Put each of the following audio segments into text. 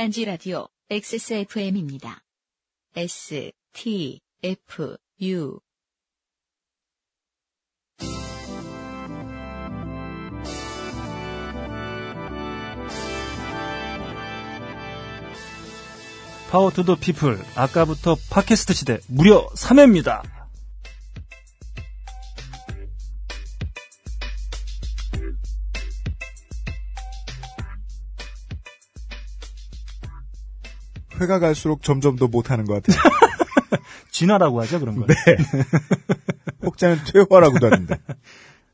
딴지 라디오 XSFM입니다. S, T, F, U. 파워 투 더 피플 아까부터 팟캐스트 시대 무려 3회입니다. 회가 갈수록 점점 더 못하는 것 같아요. 진화라고 하죠 그런 거. 네. 혹자는 퇴화라고도 하는데.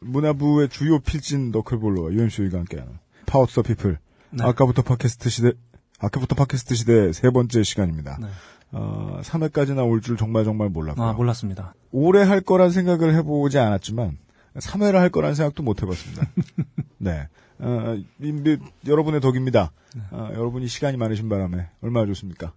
문화부의 주요 필진 너클볼러와 UMC가 함께하는 Power to the People. 네. 아까부터 팟캐스트 시대, 아까부터 팟캐스트 시대 세 번째 시간입니다. 네. 어, 3회까지 나 올 줄 정말 정말 몰랐고요. 아 몰랐습니다. 오래 할 거란 생각을 해보지 않았지만 3회를 할 거란 생각도 못 해봤습니다. 네. 어, 이- 이- 여러분의 덕입니다. 어, 여러분이 시간이 많으신 바람에 얼마나 좋습니까?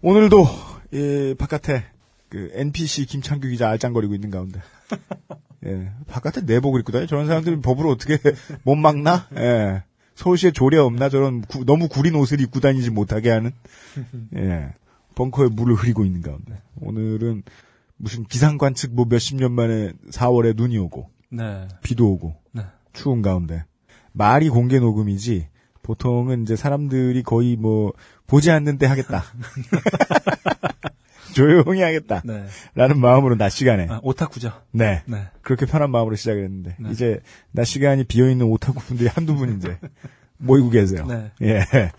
오늘도 이 바깥에 그 NPC 김창규 기자 알짱거리고 있는 가운데 예, 바깥에 내복을 입고 다니 저런 사람들이 법으로 어떻게 못 막나? 예. 서울시에 조례 없나? 저런 구- 너무 구린 옷을 입고 다니지 못하게 하는 예. 벙커에 물을 흐리고 있는 가운데 오늘은 무슨 기상관 측 뭐 몇십 년 만에 4월에 눈이 오고 네. 비도 오고 네. 추운 가운데 말이 공개 녹음이지 보통은 이제 사람들이 거의 뭐 보지 않는데 하겠다 조용히 하겠다 네. 라는 마음으로 낮 시간에 아, 오타쿠죠. 네 네. 그렇게 편한 마음으로 시작을 했는데 네. 이제 낮 시간이 비어있는 오타쿠 분들이 한두 분 이제 모이고 계세요 네. 예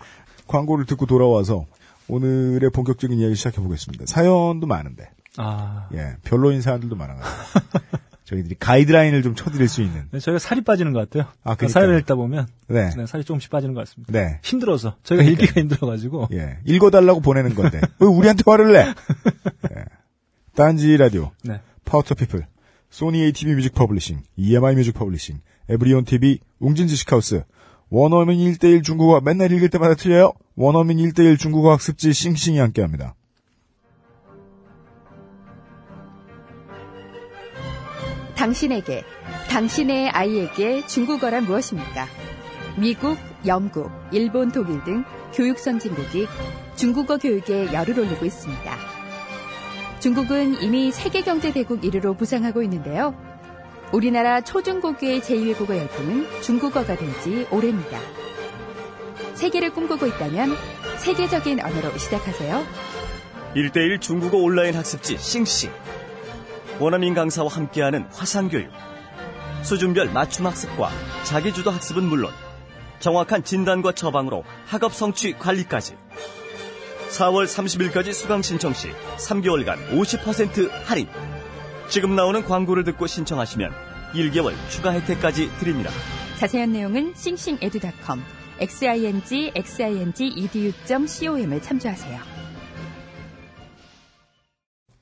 광고를 듣고 돌아와서 오늘의 본격적인 이야기 시작해 보겠습니다 사연도 많은데 아. 예 별로인 사연들도 많아가지고 저희들이 가이드라인을 좀 쳐드릴 수 있는 네, 저희가 살이 빠지는 것 같아요. 아, 그. 사연을 읽다 보면 네 네, 살이 조금씩 빠지는 것 같습니다. 네. 힘들어서 저희가 그러니까요. 읽기가 힘들어가지고 예, 읽어달라고 보내는 건데 왜 우리한테 화를 내? 예. 딴지 라디오, 네. Power to the People, Sony ATV Music Publishing, EMI Music Publishing, 에브리온 TV, 웅진 지식하우스, 원어민 1대1 중국어 맨날 읽을 때마다 틀려요. 원어민 1대1 중국어 학습지 싱싱이 함께합니다. 당신에게, 당신의 아이에게 중국어란 무엇입니까? 미국, 영국, 일본, 독일 등 교육 선진국이 중국어 교육에 열을 올리고 있습니다. 중국은 이미 세계 경제 대국 1위로 부상하고 있는데요. 우리나라 초중고교의 제1외국어 열풍은 중국어가 된 지 오래입니다. 세계를 꿈꾸고 있다면 세계적인 언어로 시작하세요. 1대1 중국어 온라인 학습지 싱싱 원어민 강사와 함께하는 화상교육. 수준별 맞춤 학습과 자기주도 학습은 물론 정확한 진단과 처방으로 학업 성취 관리까지. 4월 30일까지 수강 신청 시 3개월간 50% 할인. 지금 나오는 광고를 듣고 신청하시면 1개월 추가 혜택까지 드립니다. 자세한 내용은 싱싱에듀닷컴 xing xing edu.com을 참조하세요.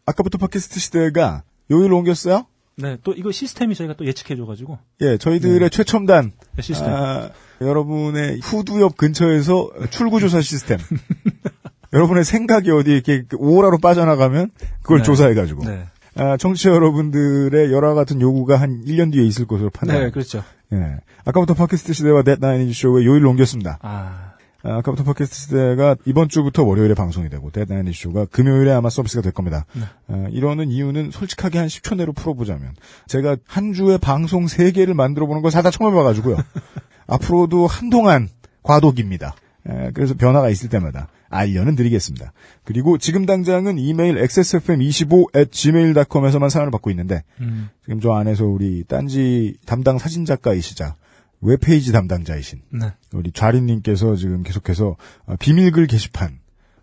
아까부터 팟캐스트 시대가 요일로 옮겼어요? 네, 또 이거 시스템이 저희가 또 예측해줘가지고 예, 저희들의 최첨단 네, 시스템. 아, 여러분의 후두엽 근처에서 출구조사 시스템. 여러분의 생각이 어디 이렇게 오라로 빠져나가면 그걸 네. 조사해가지고. 네. 아, 청취자 여러분들의 열화 같은 요구가 한 1년 뒤에 있을 것으로 판단. 네, 그렇죠. 예. 아까부터 팟캐스트 시대와 데드나인 쇼의 요일을 옮겼습니다. 아, 아, 아까부터 팟캐스트 시대가 이번 주부터 월요일에 방송이 되고 데드나인 쇼가 금요일에 아마 서비스가 될 겁니다. 네. 아, 이러는 이유는 솔직하게 한 10초 내로 풀어보자면 제가 한 주에 방송 3개를 만들어보는 걸 살다 처음 해봐가지고요. 앞으로도 한동안 과도기입니다. 에, 그래서 변화가 있을 때마다 알려는 드리겠습니다. 그리고 지금 당장은 이메일 xsfm25@gmail.com에서만 사연을 받고 있는데 음, 지금 저 안에서 우리 딴지 담당 사진 작가이시자 웹페이지 담당자이신 네. 우리 좌린님께서 지금 계속해서 어, 비밀글 게시판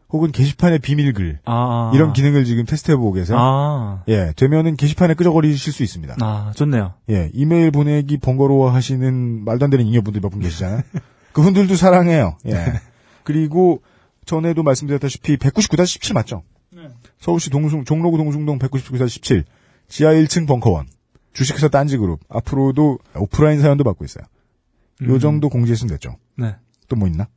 혹은 게시판의 비밀글 아, 이런 기능을 지금 테스트해보고 계세요. 아, 예, 되면은 게시판에 끄적거리실 수 있습니다. 아, 좋네요. 예, 이메일 보내기 번거로워 하시는 말도 안 되는 잉여분들 몇 분 계시잖아요. 그분들도 사랑해요. 예. 그리고 전에도 말씀드렸다시피 199-17 맞죠? 서울시 동숭, 종로구 동숭동 199-17 지하 1층 벙커원 주식회사 딴지그룹 앞으로도 오프라인 사연도 받고 있어요. 요 음. 정도 공지했으면 됐죠. 네. 또 뭐 있나?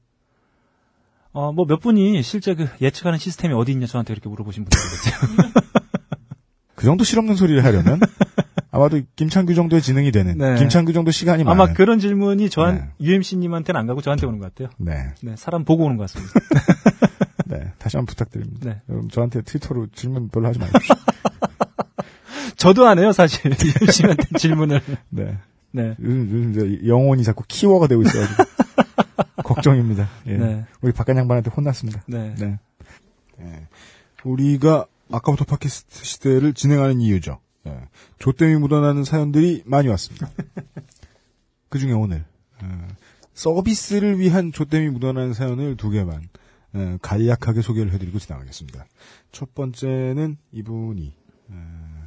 어, 뭐 몇 분이 실제 그 예측하는 시스템이 어디 있냐 저한테 그렇게 물어보신 분들이 계세요. 그 정도 실없는 소리를 하려면 아마도 김창규 정도의 지능이 되는 네. 김창규 정도 시간이 아마 많은 그런 질문이 저한 네. UMC님한테는 안 가고 저한테 오는 것 같아요. 네. 네, 사람 보고 오는 것 같습니다. 네. 다시 한번 부탁드립니다. 네. 여러분 저한테 트위터로 질문 별로 하지 마십시오. 저도 안 해요, 사실. UMC한테 질문을. 네. 네. 요즘, 요즘 저 영혼이 자꾸 키워가 되고 있어가지고 걱정입니다. 예. 네. 우리 바깥 양반한테 혼났습니다. 네. 네. 예. 우리가 아까부터 팟캐스트 시대를 진행하는 이유죠. 예. 조땜이 묻어나는 사연들이 많이 왔습니다. 그 중에 오늘 어, 서비스를 위한 조땜이 묻어나는 사연을 두 개만 어, 간략하게 소개를 해드리고 지나가겠습니다. 첫 번째는 이분이 어,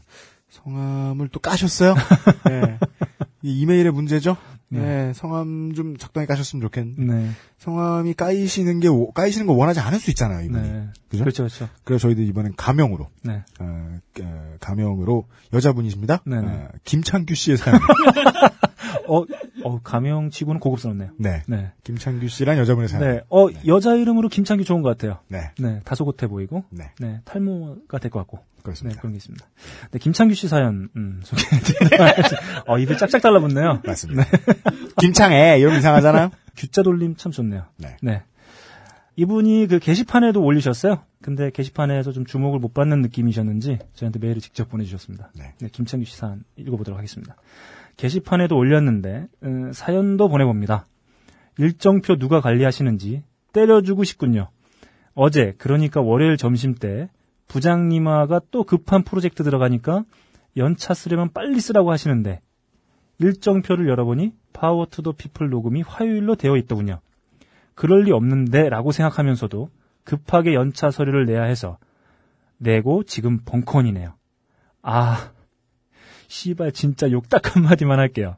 성함을 또 까셨어요. 예. 이 이메일의 문제죠. 예, 성함 좀 적당히 까셨으면 좋겠는데 네. 성함이 까이시는 게 오- 까이시는 거 원하지 않을 수 있잖아요 이분이. 네. 그죠? 그렇죠, 그렇죠. 그래서 저희도 이번엔 가명으로 네. 어, 어, 가명으로 여자분이십니다. 네 네. 어, 김창규 씨의 사연. 어, 어, 가명치고는 고급스럽네요. 네. 네. 김창규 씨란 여자분의 사연. 네. 어, 여자 이름으로 김창규 좋은 것 같아요. 네. 네. 다소곳해 보이고. 네. 네. 탈모가 될 것 같고. 네. 그렇습니다. 그런 게 있습니다. 네. 김창규 씨 사연, 음, 소개해드리도록. 어, 입을 짝짝 달라붙네요. 맞습니다. 김창애 이러면 이상하잖아요. 규자 돌림 참 좋네요. 네. 이분이 그 게시판에도 올리셨어요. 근데 게시판에서 좀 주목을 못 받는 느낌이셨는지 저희한테 메일을 직접 보내주셨습니다. 네. 김창규 씨 사연 읽어보도록 하겠습니다. 게시판에도 올렸는데 음, 사연도 보내봅니다. 일정표 누가 관리하시는지 때려주고 싶군요. 어제 그러니까 월요일 점심 때 부장님아가 또 급한 프로젝트 들어가니까 연차 쓰려면 빨리 쓰라고 하시는데 일정표를 열어보니 Power to the People 녹음이 화요일로 되어 있더군요. 그럴 리 없는데 라고 생각하면서도 급하게 연차 서류를 내야 해서 내고 지금 벙커이네요. 아, 씨발 진짜 욕 딱 한마디만 할게요.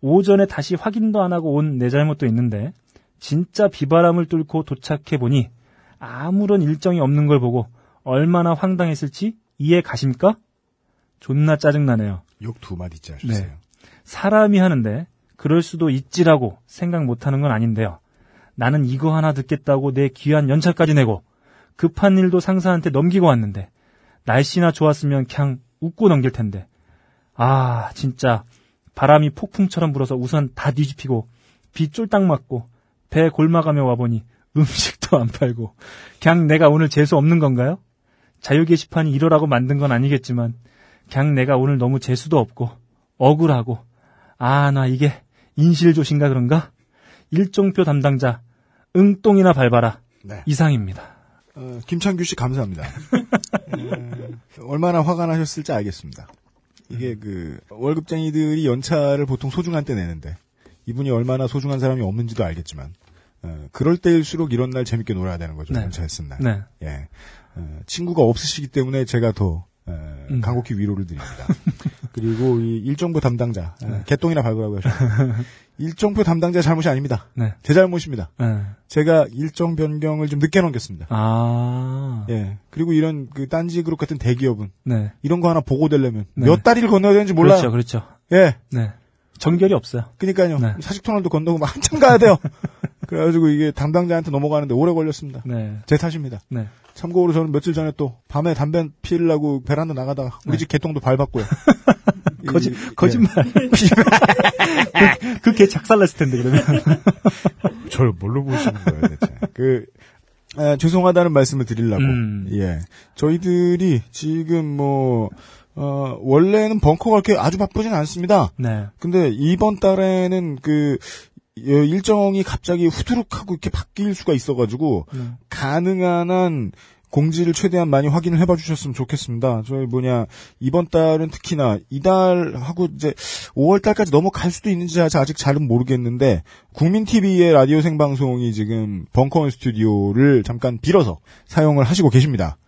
오전에 다시 확인도 안 하고 온 내 잘못도 있는데 진짜 비바람을 뚫고 도착해 보니 아무런 일정이 없는 걸 보고 얼마나 황당했을지 이해 가십니까? 존나 짜증나네요. 욕 두 마디째 하셨어요. 네. 사람이 하는데 그럴 수도 있지라고 생각 못하는 건 아닌데요. 나는 이거 하나 듣겠다고 내 귀한 연차까지 내고 급한 일도 상사한테 넘기고 왔는데 날씨나 좋았으면 그냥 웃고 넘길 텐데 아 진짜 바람이 폭풍처럼 불어서 우선 다 뒤집히고 비 쫄딱 맞고 배 골마가며 와보니 음식도 안 팔고 그냥 내가 오늘 재수 없는 건가요? 자유 게시판이 이러라고 만든 건 아니겠지만 그냥 내가 오늘 너무 재수도 없고 억울하고 아 나 이게 인실조신가 그런가? 일종표 담당자 응똥이나 밟아라 네. 이상입니다. 어, 김창규 씨 감사합니다. 어, 얼마나 화가 나셨을지 알겠습니다. 이게 그 월급쟁이들이 연차를 보통 소중한 때 내는데 이분이 얼마나 소중한 사람이 없는지도 알겠지만 어, 그럴 때일수록 이런 날 재밌게 놀아야 되는 거죠. 네. 연차에 쓴 날. 네. 예. 어, 친구가 없으시기 때문에 제가 더 어, 음. 간곡히 위로를 드립니다. 그리고 이 일정부 담당자 어, 개똥이나 밟으라고 하셨죠. 일정표 담당자 잘못이 아닙니다. 네. 제 잘못입니다. 네. 제가 일정 변경을 좀 늦게 넘겼습니다. 아. 예. 그리고 이런 그 딴지 그룹 같은 대기업은 네. 이런 거 하나 보고되려면 네. 몇 다리를 건너야 되는지 몰라요. 그렇죠, 그렇죠. 예. 네. 전결이 없어요. 그러니까요. 네. 사직 터널도 건너고 막 한참 가야 돼요. 그래가지고 이게 담당자한테 넘어가는데 오래 걸렸습니다. 네. 제 탓입니다. 네. 참고로 저는 며칠 전에 또 밤에 담배 피우려고 베란다 나가다가 우리 네. 집 개똥도 밟았고요. 거짓, 이- 거짓말. 그, 그개 작살났을 텐데, 그러면. 예. 저를 뭘로 보시는 거예요, 대체. 그, 아, 죄송하다는 말씀을 드리려고. 음. 예. 저희들이 지금 뭐, 어, 원래는 벙커가 그렇게 아주 바쁘진 않습니다. 네. 근데 이번 달에는 그, 예, 일정이 갑자기 후두룩 하고 이렇게 바뀔 수가 있어가지고, 네. 가능한 한 공지를 최대한 많이 확인을 해봐 주셨으면 좋겠습니다. 저희 뭐냐, 이번 달은 특히나 이달하고 이제 5월 달까지 넘어갈 수도 있는지 아직 잘은 모르겠는데, 국민TV의 라디오 생방송이 지금 벙커원 스튜디오를 잠깐 빌어서 사용을 하시고 계십니다.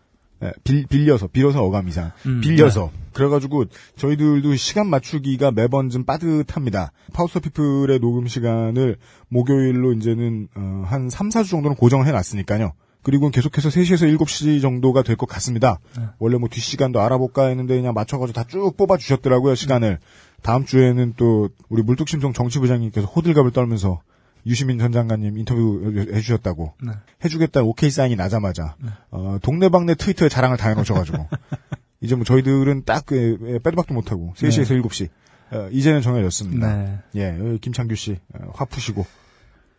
예, 빌, 빌려서, 빌어서 어감 이상. 음, 빌려서. 그래가지고 저희들도 시간 맞추기가 매번 좀 빠듯합니다. 파우스터 피플의 녹음 시간을 목요일로 이제는 어, 한 3, 4주 정도는 고정을 해놨으니까요. 그리고 계속해서 3시에서 7시 정도가 될 것 같습니다. 네. 원래 뭐 뒷시간도 알아볼까 했는데 그냥 맞춰가지고 다 쭉 뽑아주셨더라고요, 시간을. 다음 주에는 또 우리 물뚝심송 정치부장님께서 호들갑을 떨면서 유시민 전 장관님 인터뷰 해주셨다고 네. 해주겠다는 오케이 사인이 나자마자 어, 동네방네 트위터에 자랑을 다 해놓으셔가지고 이제 뭐 저희들은 딱 그, 예, 빼도 박도 못하고 3시에서 7시. 어, 이제는 정해졌습니다. 네. 예, 어, 김창규 씨, 어, 화 푸시고.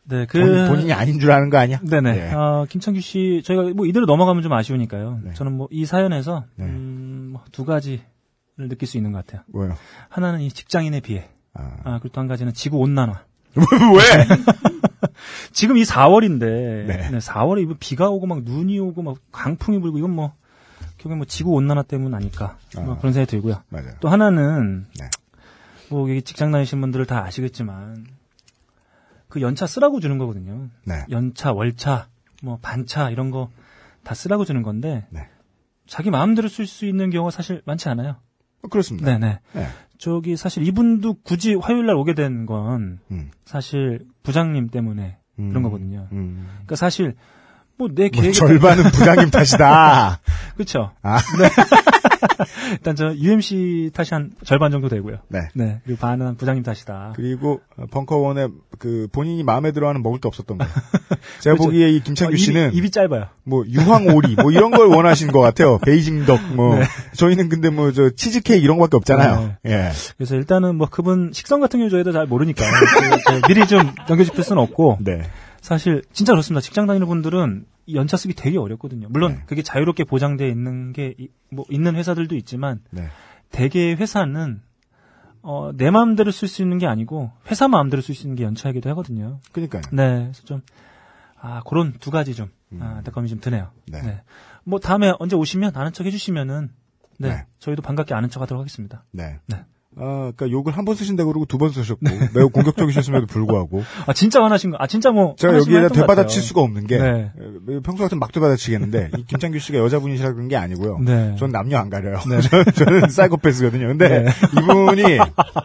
네, 그 본, 본인이 아닌 줄 아는 거 아니야? 네네. 예. 어, 김창규 씨, 저희가 뭐 이대로 넘어가면 좀 아쉬우니까요. 네. 저는 뭐 이 사연에서 네. 음, 뭐두 가지를 느낄 수 있는 것 같아요. 뭐요? 하나는 이 직장인에 비해, 아. 아 그리고 또 한 가지는 지구 온난화. 왜? 지금 이 4월인데, 네. 4월에 이거 비가 오고 막 눈이 오고 막 강풍이 불고 이건 뭐 결국엔 뭐 지구 온난화 때문 아닐까 뭐 아. 그런 생각이 들고요. 맞아요. 또 하나는 네. 뭐 여기 직장 다니신 분들을 다 아시겠지만 그 연차 쓰라고 주는 거거든요. 네. 연차, 월차, 뭐 반차 이런 거 다 쓰라고 주는 건데 네. 자기 마음대로 쓸 수 있는 경우가 사실 많지 않아요. 어, 그렇습니다. 네네. 네. 저기 사실 이분도 굳이 화요일 날 오게 된건 음. 사실 부장님 때문에 음. 그런 거거든요. 음. 그러니까 사실 뭐내뭐 계획에 절반은 부장님 탓이다. 그렇죠. 아. 네. 일단 저 UMC 탓이 한 절반 정도 되고요. 네. 네. 그리고 반은 한 부장님 탓이다. 그리고 어, 벙커원에 그 본인이 마음에 들어하는 먹을 게 없었던 거예요. 제가 그렇죠. 보기에 이 김창규 어, 입이- 씨는 입이, 짧아요. 뭐 유황오리 뭐 이런 걸 원하신 것 같아요. 베이징 덕 뭐. 저희는 근데 뭐 저 치즈케이크 이런 거밖에 없잖아요. 예. 그래서 일단은 뭐 그분 식성 같은 경우 저희도 잘 모르니까 그, 저 미리 좀 넘겨짚을 수는 없고 네. 사실 진짜 그렇습니다. 직장 다니는 분들은 이 연차 쓰기 되게 어렵거든요. 물론 네. 그게 자유롭게 보장되어 있는 게 뭐 있는 회사들도 있지만 네. 대개 회사는 어, 내 마음대로 쓸 수 있는 게 아니고 회사 마음대로 쓸 수 있는 게 연차이기도 하거든요. 그러니까요. 네, 그래서 좀 아, 그런 두 가지 좀 음. 아, 안타까움이 좀 드네요. 네. 네. 뭐 다음에 언제 오시면 아는 척 해주시면은 네, 네. 저희도 반갑게 아는 척하도록 하겠습니다. 네. 네. 아, 그러니까 욕을 한 번 쓰신다고 그러고 두 번 쓰셨고 매우 공격적이셨음에도 불구하고 아 진짜 화나신 거? 아 진짜 뭐 제가 여기에다 되받아칠. 수가 없는 게 네. 에, 평소 같은 막 되받아치겠는데 이 김창규 씨가 여자분이시라 그런 게 아니고요. 네. 전 남녀 안 가려요. 저는, 저는 사이코패스거든요. 근데 이분이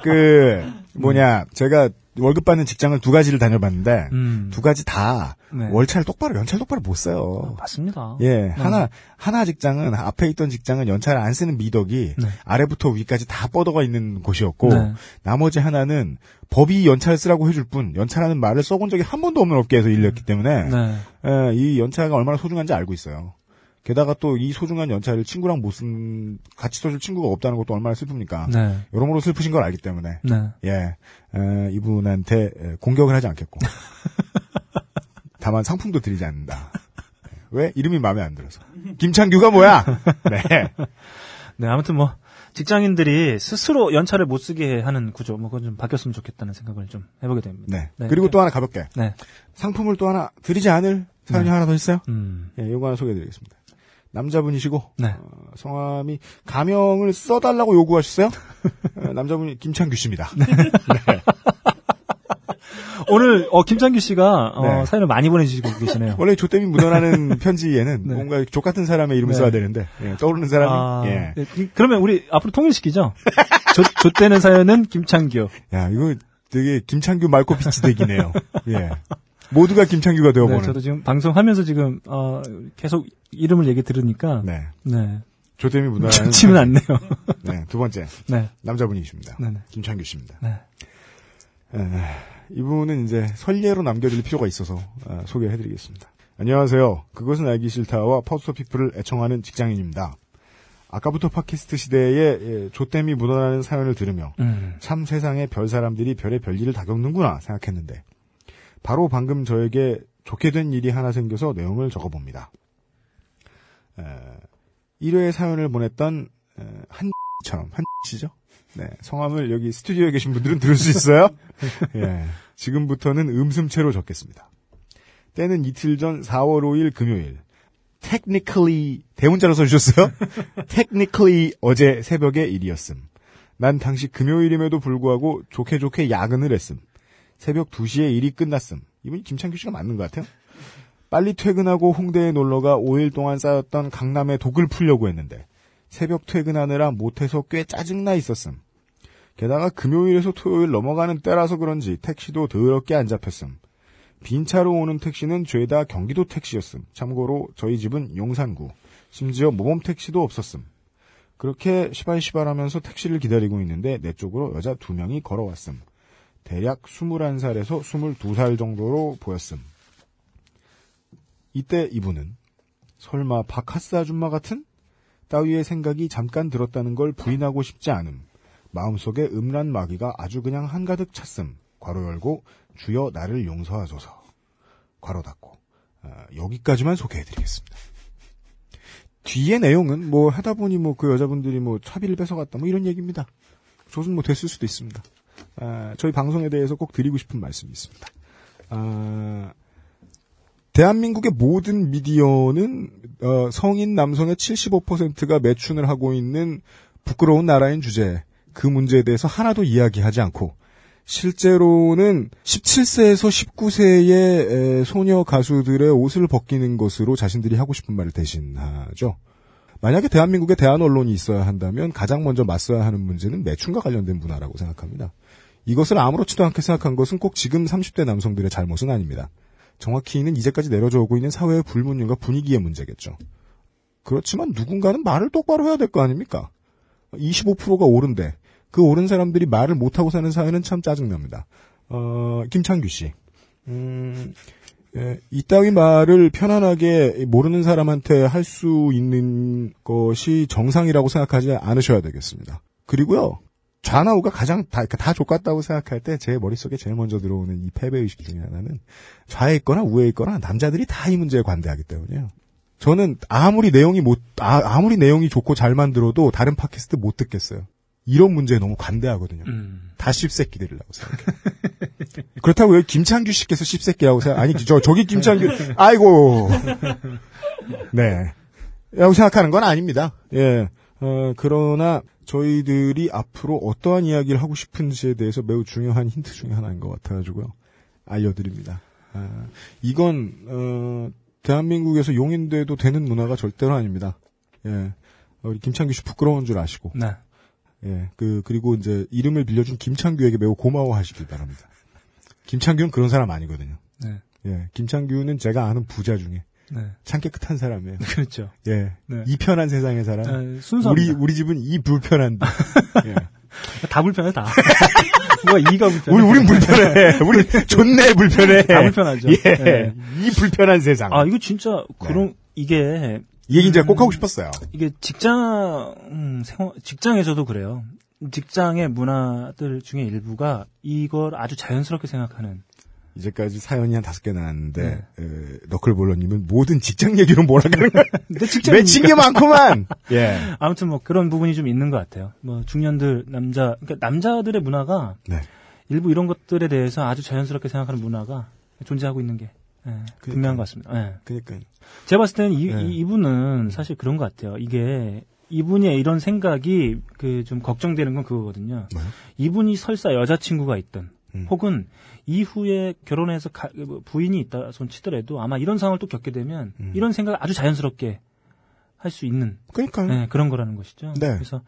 그 뭐냐 제가 월급 받는 직장을 두 가지를 다녀봤는데 음. 두 가지 다 네. 월차를 똑바로 연차를 똑바로 못 어, 써요. 맞습니다. 예, 하나 하나 직장은 앞에 있던 직장은 연차를 안 쓰는 미덕이 네. 아래부터 위까지 다 뻗어가 있는 곳이었고 네. 나머지 하나는 법이 연차를 쓰라고 해줄 뿐 연차라는 말을 써본 적이 한 번도 없는 업계에서 일렸기 때문에 네. 예, 이 연차가 얼마나 소중한지 알고 있어요. 게다가 또 이 소중한 연차를 친구랑 못 쓴, 같이 써줄 친구가 없다는 것도 얼마나 슬픕니까? 네. 여러모로 슬프신 걸 알기 때문에, 네. 예, 에, 이분한테 에, 공격을 하지 않겠고. 다만 상품도 드리지 않는다. 예. 왜? 이름이 마음에 안 들어서. 김창규가 뭐야? 네. 네, 아무튼 뭐 직장인들이 스스로 연차를 못 쓰게 하는 구조, 뭐 그건 좀 바뀌었으면 좋겠다는 생각을 좀 해보게 됩니다. 네. 네, 그리고 이렇게- 또 하나 가볍게. 네. 상품을 또 하나 드리지 않을 사연이 하나 더 있어요? 음. 예, 요거 하나 소개해드리겠습니다. 남자분이시고, 네. 어, 성함이 가명을 써달라고 요구하셨어요? 어, 남자분이 김창규 씨입니다. 네. 오늘 어, 김창규 씨가 어, 네. 사연을 많이 보내주시고 계시네요. 원래 조땜이 묻어나는 편지에는 네. 뭔가 족 같은 사람의 이름을 네. 써야 되는데 예, 떠오르는 사람이 아, 예. 네, 그- 그러면 우리 앞으로 통일시키죠. 조, 좆되는 사연은 김창규. 야 이거 되게 김창규 말코피치 덱이네요. 예. 모두가 김창규가 네, 되어보는. 저도 지금 방송하면서 지금 어, 계속 이름을 얘기 들으니까 네. 네. 조땜이 묻어나는. 좋지는 않네요. 네. 두 번째 네. 남자분이십니다. 네. 네. 김창규 씨입니다. 네. 에, 이분은 이제 설례로 남겨드릴 필요가 있어서 아, 소개해드리겠습니다. 안녕하세요. 그것은 알기 싫다와 퍼스터 피플을 애청하는 직장인입니다. 아까부터 팟캐스트 시대에 예, 조땜이 묻어나는 사연을 들으며 음. 참 세상에 별 사람들이 별의 별일을 다 겪는구나 생각했는데 바로 방금 저에게 좋게 된 일이 하나 생겨서 내용을 적어봅니다. 에, 1회 사연을 보냈던 에, 한처럼 한씨죠? 네, 성함을 여기 스튜디오에 계신 분들은 들을 수 있어요. 예, 지금부터는 음슴체로 적겠습니다. 때는 이틀 전 4월 5일 금요일. technically 대문자로 써주셨어요. technically 어제 새벽의 일이었음. 난 당시 금요일임에도 불구하고 좋게 좋게 야근을 했음. 새벽 2시에 일이 끝났음. 이분이 김창규 씨가 맞는 것 같아요. 빨리 퇴근하고 홍대에 놀러가 5일 동안 쌓였던 강남의 독을 풀려고 했는데 새벽 퇴근하느라 못해서 꽤 짜증나 있었음. 게다가 금요일에서 토요일 넘어가는 때라서 그런지 택시도 더럽게 안 잡혔음. 빈 차로 오는 택시는 죄다 경기도 택시였음. 참고로 저희 집은 용산구. 심지어 모범 택시도 없었음. 그렇게 시발시발하면서 택시를 기다리고 있는데 내 쪽으로 여자 두 명이 걸어왔음. 대략 21살에서 22살 정도로 보였음. 이때 이분은 설마 바카스 아줌마 같은 따위의 생각이 잠깐 들었다는 걸 부인하고 싶지 않음. 마음속에 음란 마귀가 아주 그냥 한가득 찼음. 괄호 열고 주여 나를 용서하소서. 괄호 닫고 아, 여기까지만 소개해드리겠습니다. 뒤의 내용은 뭐 하다 보니 뭐 그 여자분들이 뭐 차비를 뺏어갔다 뭐 이런 얘기입니다. 조선 뭐 됐을 수도 있습니다. 아, 저희 방송에 대해서 꼭 드리고 싶은 말씀이 있습니다. 아, 대한민국의 모든 미디어는 어, 성인 남성의 75%가 매춘을 하고 있는 부끄러운 나라인 주제 그 문제에 대해서 하나도 이야기하지 않고 실제로는 17세에서 19세의 소녀 가수들의 옷을 벗기는 것으로 자신들이 하고 싶은 말을 대신하죠. 만약에 대한민국에 대한 언론이 있어야 한다면 가장 먼저 맞서야 하는 문제는 매춘과 관련된 문화라고 생각합니다. 이것을 아무렇지도 않게 생각한 것은 꼭 지금 30대 남성들의 잘못은 아닙니다. 정확히는 이제까지 내려져 오고 있는 사회의 불문율과 분위기의 문제겠죠. 그렇지만 누군가는 말을 똑바로 해야 될 거 아닙니까? 25%가 오른데 그 옳은 사람들이 말을 못하고 사는 사회는 참 짜증납니다. 어, 김창규 씨. 음, 예, 이따위 말을 편안하게 모르는 사람한테 할 수 있는 것이 정상이라고 생각하지 않으셔야 되겠습니다. 그리고요, 좌나우가 가장 다, 그러니까 다 족같다고 생각할 때 제 머릿속에 제일 먼저 들어오는 이 패배의식 중에 하나는 좌에 있거나 우에 있거나 남자들이 다 이 문제에 관대하기 때문이에요. 저는 아무리 내용이 못, 아, 무리 내용이 좋고 잘 만들어도 다른 팟캐스트 못 듣겠어요. 이런 문제에 너무 관대하거든요. 음. 다 씹새끼들이라고 생각해. 그렇다고 여기 김창규 씨께서 씹새끼라고 생각, 아니, 저, 저기 김창규, 아이고. 네. 라고 생각하는 건 아닙니다. 예. 어, 그러나 저희들이 앞으로 어떠한 이야기를 하고 싶은지에 대해서 매우 중요한 힌트 중에 하나인 것 같아가지고요. 알려드립니다. 아, 이건, 어, 대한민국에서 용인돼도 되는 문화가 절대로 아닙니다. 예. 우리 김창규 씨 부끄러운 줄 아시고. 네. 예, 그, 그리고 이제 이름을 빌려준 김창규에게 매우 고마워하시길 바랍니다. 김창규는 그런 사람 아니거든요. 네. 예, 김창규는 제가 아는 부자 중에 네. 참 깨끗한 사람이에요. 그렇죠. 예, 네. 이 편한 세상의 사람. 네, 순수합니다. 우리, 우리 집은 이 불편한데. 예. 다 불편해, 다. 뭐가 이가 불편해. 우리, 우린 불편해. 우리 존내 불편해. 다 불편하죠. 예. 네. 이 불편한 세상. 아, 이거 진짜, 그런, 이게, 이 얘기 제가 꼭 하고 싶었어요. 이게 직장, 음, 생활, 직장에서도 그래요. 직장의 문화들 중에 일부가 이걸 아주 자연스럽게 생각하는. 이제까지 사연이 한 다섯 개 나왔는데, 네. 에, 너클볼러님은 모든 직장 얘기로 몰아가는. 근데 직장 맺힌 게 많구만! 예. 아무튼 뭐 그런 부분이 좀 있는 것 같아요. 뭐 중년들 남자, 그러니까 남자들의 문화가 네. 일부 이런 것들에 대해서 아주 자연스럽게 생각하는 문화가 존재하고 있는 게 예, 분명한 것 같습니다. 예. 그니까. 제가 봤을 때는 이, 네. 이, 분은 사실 그런 것 같아요. 이게 이분의 이런 생각이 그 좀 걱정되는 건 그거거든요. 뭐요? 이분이 설사 여자친구가 있든 음. 혹은 이후에 결혼해서 가- 뭐 부인이 있다 손 치더라도 아마 이런 상황을 또 겪게 되면 음. 이런 생각을 아주 자연스럽게 할 수 있는 그니까요. 네, 그런 거라는 것이죠. 네. 그래서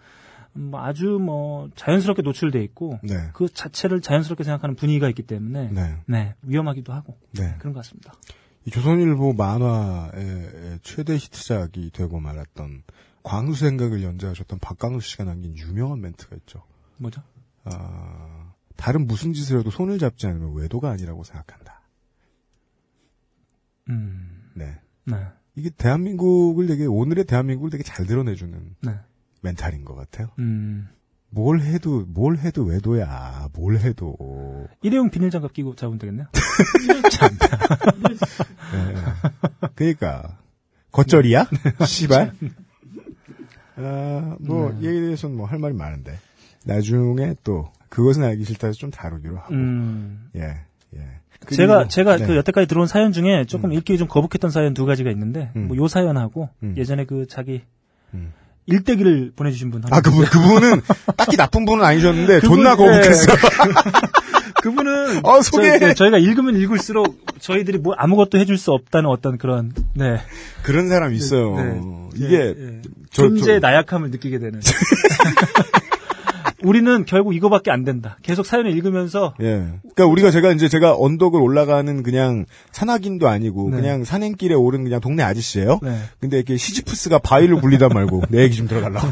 뭐 아주 뭐 자연스럽게 노출돼 있고 네. 그 자체를 자연스럽게 생각하는 분위기가 있기 때문에 네. 네, 위험하기도 하고 네. 그런 것 같습니다. 이 조선일보 만화의 최대 히트작이 되고 말았던 광수 생각을 연재하셨던 박광수 씨가 남긴 유명한 멘트가 있죠. 뭐죠? 아, 다른 무슨 짓을 해도 손을 잡지 않으면 외도가 아니라고 생각한다. 음, 네. 네, 이게 대한민국을 되게, 오늘의 대한민국을 되게 잘 드러내주는 네, 멘탈인 것 같아요. 음, 뭘 해도, 뭘 해도 외도야. 뭘 해도. 일회용 비닐 장갑 끼고 잡으면 되겠네요. 네. 그러니까 겉절이야? 씨발. 아, 뭐 네. 얘기에 대해서는 뭐 할 말이 많은데 나중에 또 그것은 알기 싫다 해서 좀 다루기로 하고 음, 예 예. 제가 제가 네. 그 여태까지 들어온 사연 중에 조금 음. 읽기 좀 거북했던 사연 두 가지가 있는데 음. 뭐요 사연하고 음. 예전에 그 자기 음. 일대기를 보내주신 분. 아 그분 그분은 딱히 나쁜 분은 아니셨는데 그분, 존나 거북했어. 그분은 어, 소개해. 저, 희가 읽으면 읽을수록 저희들이 뭐 아무것도 해줄 수 없다는 어떤 그런 네 그런 사람 있어요. 네. 이게 네, 네. 저- 존재의 저- 나약함을 느끼게 되는. 우리는 결국 이거밖에 안 된다. 계속 사연을 읽으면서 예. 그러니까 우리가 제가 이제 제가 언덕을 올라가는 그냥 산악인도 아니고 네. 그냥 산행길에 오른 그냥 동네 아저씨예요. 네. 근데 이렇게 시지프스가 바위를 굴리다 말고 내 얘기 좀 들어달라고.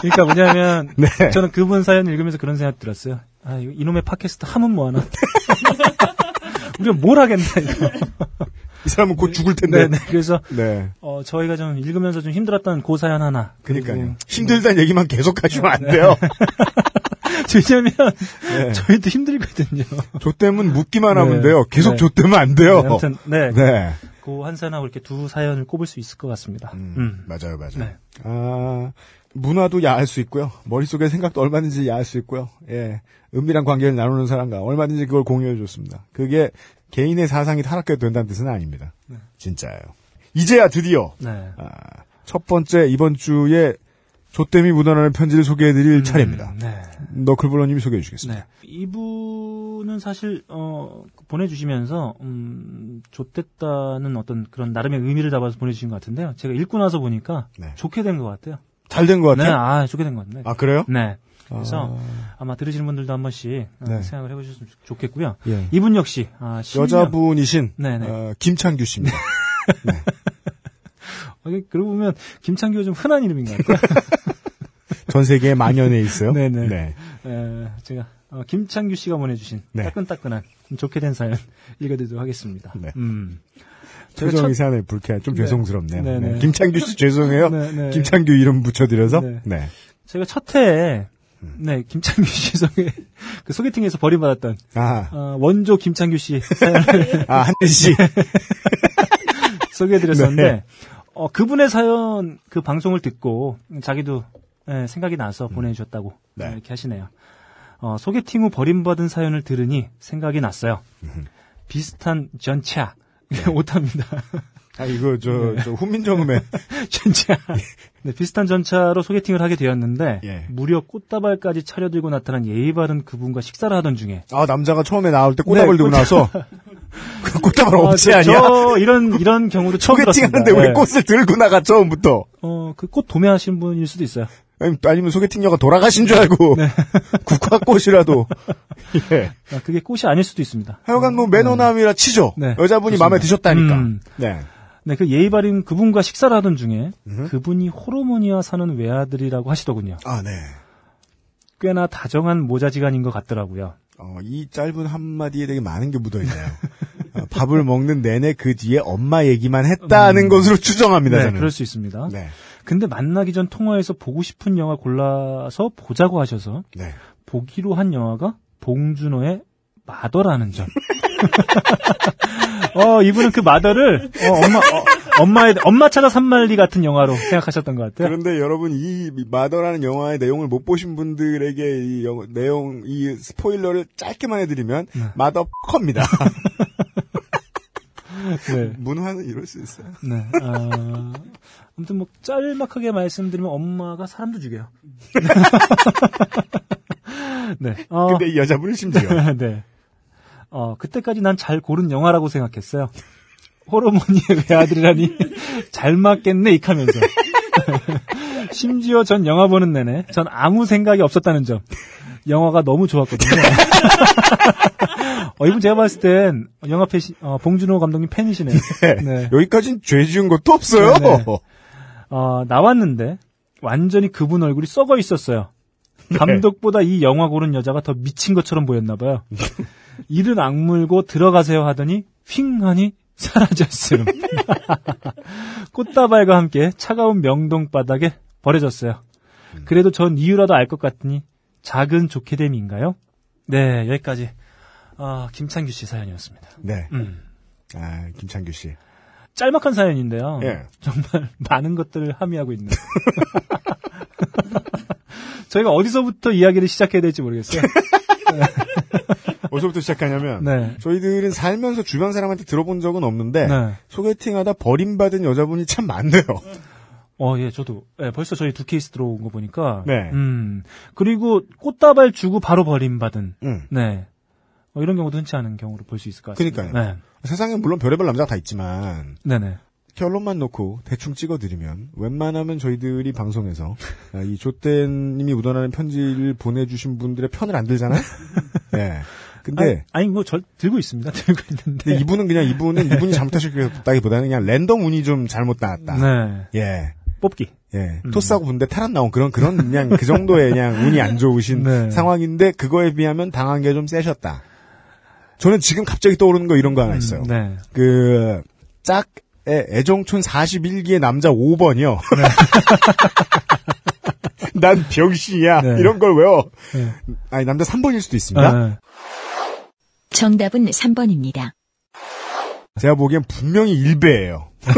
그러니까 뭐냐면 네. 저는 그분 사연 읽으면서 그런 생각 들었어요. 아 이놈의 팟캐스트 하면 뭐하나. 우리가 뭘 하겠나 이거. 사람은 곧 죽을 텐데. 네, 네. 그래서 네. 어, 저희가 좀 읽으면서 좀 힘들었던 그 사연 하나. 그러니까요. 힘들다는 얘기만 계속 하시면 안 돼요. 왜냐면 네. 저희도 힘들거든요. 조땜은 묻기만 하면 네. 돼요. 계속 네. 조땜은 안 돼요. 네, 아무튼 네. 네. 그한 사연하고 이렇게 두 사연을 꼽을 수 있을 것 같습니다. 음, 음. 맞아요, 맞아요. 네. 아, 문화도 야할 수 있고요. 머릿속에 생각도 얼마든지 야할 수 있고요. 예. 은밀한 관계를 나누는 사람과 얼마든지 그걸 공유해 줬습니다. 그게 개인의 사상이 타락해도 된다는 뜻은 아닙니다. 진짜예요. 이제야 드디어 네. 아, 첫 번째 이번 주에 조땜이 묻어나는 편지를 소개해 드릴 차례입니다. 음, 네. 너클블러님이 소개해 주시겠습니다. 네. 이분은 사실 어 보내주시면서 음 좋댔다는 어떤 그런 나름의 의미를 담아서 보내주신 것 같은데요. 제가 읽고 나서 보니까 네. 좋게 된 것 같아요. 잘 된것 네, 같아요. 아 좋게 된 것 같네. 아, 그래요? 네. 그래서 아, 아마 들으시는 분들도 한 번씩 어, 네. 생각을 해보셨으면 좋- 좋겠고요. 예. 이분 역시 아, 10년 여자분이신 네네. 어, 김창규 씨입니다. 어, 그러고 보면 김창규가 좀 흔한 이름인 것 같아요. 전 세계에 만연해 있어요. 네네. 네. 에, 제가 어, 김창규 씨가 보내주신 네. 따끈따끈한 좀 좋게 된 사연 읽어드리도록 하겠습니다. 네. 음. 제가 표정이 첫- 불쾌한, 좀 네. 죄송스럽네요. 네, 네. 네. 김창규 씨 죄송해요. 네, 네. 김창규 이름 붙여드려서. 네. 네. 제가 첫 해에 음. 네 김창규 씨 소개 그 소개팅에서 버림받았던 아, 어, 원조 김창규 씨 사연을 아, 한대 씨. 소개해드렸었는데 네. 어, 그분의 사연 그 방송을 듣고 자기도 예, 생각이 나서 보내주셨다고 음. 네. 어, 이렇게 하시네요. 어, 소개팅 후 버림받은 사연을 들으니 생각이 났어요. 비슷한 전차 네. 오답니다. 아, 이거, 저, 저, 훈민정음에. 전차. 네, 비슷한 전차로 소개팅을 하게 되었는데 예. 무려 꽃다발까지 차려들고 나타난 예의 바른 그분과 식사를 하던 중에 아, 남자가 처음에 나올 때 꽃다발 네, 들고 꽃- 나서. 그 꽃다발 없지 저- 아니야? 저 이런 이런 경우도 처음 소개팅. 하는데 왜 네. 꽃을 들고 나가, 처음부터? 어, 그 꽃 도매하신 분일 수도 있어요. 아니, 아니면 소개팅녀가 돌아가신 줄 알고. 네. 국화꽃이라도. 예. 아, 그게 꽃이 아닐 수도 있습니다. 하여간 뭐 매너남이라 치죠. 네. 여자분이 좋습니다. 마음에 드셨다니까. 음. 네. 네, 그 예의 바른 그분과 식사를 하던 중에 음. 그분이 호르몬이와 사는 외아들이라고 하시더군요. 아, 네. 꽤나 다정한 모자지간인 것 같더라고요. 어, 이 짧은 한마디에 되게 많은 게 묻어있네요. 어, 밥을 먹는 내내 그 뒤에 엄마 얘기만 했다는 것으로 추정합니다, 네, 저는. 그럴 수 있습니다. 네. 근데 만나기 전 통화에서 보고 싶은 영화 골라서 보자고 하셔서 네. 보기로 한 영화가 봉준호의 마더라는 점. 어, 이분은 그 마더를 어, 엄마 어, 엄마의 엄마 찾아 산말리 같은 영화로 생각하셨던 것 같아요. 그런데 여러분 이 마더라는 영화의 내용을 못 보신 분들에게 이 영- 내용 이 스포일러를 짧게만 해드리면 네. 마더 컵니다. 네. 문화는 이럴 수 있어요. 네. 아, 아무튼 뭐 짤막하게 말씀드리면 엄마가 사람도 죽여요. 네. 어, 근데 이 여자분은 심지어 네. 어, 그때까지 난 잘 고른 영화라고 생각했어요. 호르몬이의 외아들이라니 잘 맞겠네 익하면서. 심지어 전 영화 보는 내내 전 아무 생각이 없었다는 점. 영화가 너무 좋았거든요. 어, 이분 제가 봤을 땐 영화 팬이, 어, 봉준호 감독님 팬이시네요. 네. 여기까지는 죄 지은 것도 없어요. 네, 네. 어, 나왔는데 완전히 그분 얼굴이 썩어 있었어요. 감독보다 이 영화 고른 여자가 더 미친 것처럼 보였나 봐요. 이른 악물고 들어가세요 하더니 휙하니 사라졌음. 꽃다발과 함께 차가운 명동 바닥에 버려졌어요. 그래도 전 이유라도 알 것 같으니 작은 좋게 됨인가요? 네, 여기까지 아, 김창규 씨 사연이었습니다. 네. 음. 아, 김창규 씨. 짤막한 사연인데요. 예. 정말 많은 것들을 함의하고 있는. 저희가 어디서부터 이야기를 시작해야 될지 모르겠어요. 어디서부터 시작하냐면 네. 저희들은 살면서 주변 사람한테 들어본 적은 없는데 네. 소개팅하다 버림받은 여자분이 참 많네요. 어, 예, 저도. 예, 벌써 저희 두 케이스 들어온 거 보니까. 네. 음. 그리고 꽃다발 주고 바로 버림받은. 음. 네. 어, 이런 경우도 흔치 않은 경우로 볼 수 있을 것 같습니다. 그러니까요. 세상에 물론 별의별 남자가 다 있지만 네. 네네. 결론만 놓고 대충 찍어드리면 웬만하면 저희들이 방송에서 아, 이 조땐님이 묻어나는 편지를 보내주신 분들의 편을 안 들잖아요. 네. 근데 아니, 아니, 뭐, 절 들고 있습니다. 들고 있는데. 이분은 그냥 이분은 이분이 잘못하셨다기보다는 그냥 랜덤 운이 좀 잘못 나왔다. 네. 예. 뽑기. 예. 음. 토스하고 분데 탈안 나온 그런, 그런, 그냥 그 정도의 그냥 운이 안 좋으신 네. 상황인데, 그거에 비하면 당한 게 좀 세셨다. 저는 지금 갑자기 떠오르는 거 이런 거 하나 있어요. 음, 네. 그, 짝의 애정촌 41기의 남자 5번이요. 난 병신이야. 네. 이런 걸 외워. 네. 아니, 남자 3번일 수도 있습니다. 네. 정답은 3번입니다. 제가 보기엔 분명히 일배예요.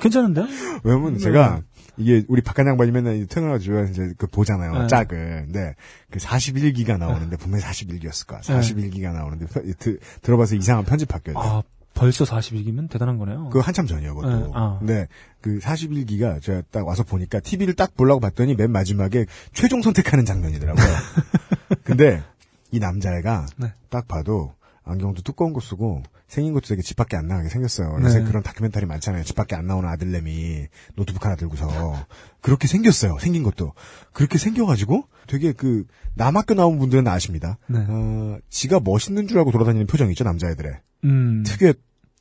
괜찮은데요? 왜냐면 제가 이게 우리 박한 양반이 맨날 퇴근하고 이제 그 보잖아요. 네. 짝을. 근데 그 41기가 나오는데 분명히 41기였을 거야. 41기가 나오는데 드- 들어봐서 이상한 편집 바뀌어요. 아, 벌써 41기면 대단한 거네요. 그 한참 전이에요, 그것도. 네, 아. 근데 그 41기가 제가 딱 와서 보니까 TV를 딱 보려고 봤더니 맨 마지막에 최종 선택하는 장면이더라고요. 근데 이 남자애가 네. 딱 봐도 안경도 두꺼운 거 쓰고 생긴 것도 되게 집 밖에 안 나가게 생겼어요. 요새 네. 그런 다큐멘터리 많잖아요. 집 밖에 안 나오는 아들내미 노트북 하나 들고서 그렇게 생겼어요. 생긴 것도 그렇게 생겨가지고 되게 그 남학교 나온 분들은 아십니다. 네. 어, 지가 멋있는 줄 알고 돌아다니는 표정 있죠 남자애들의 음. 특유의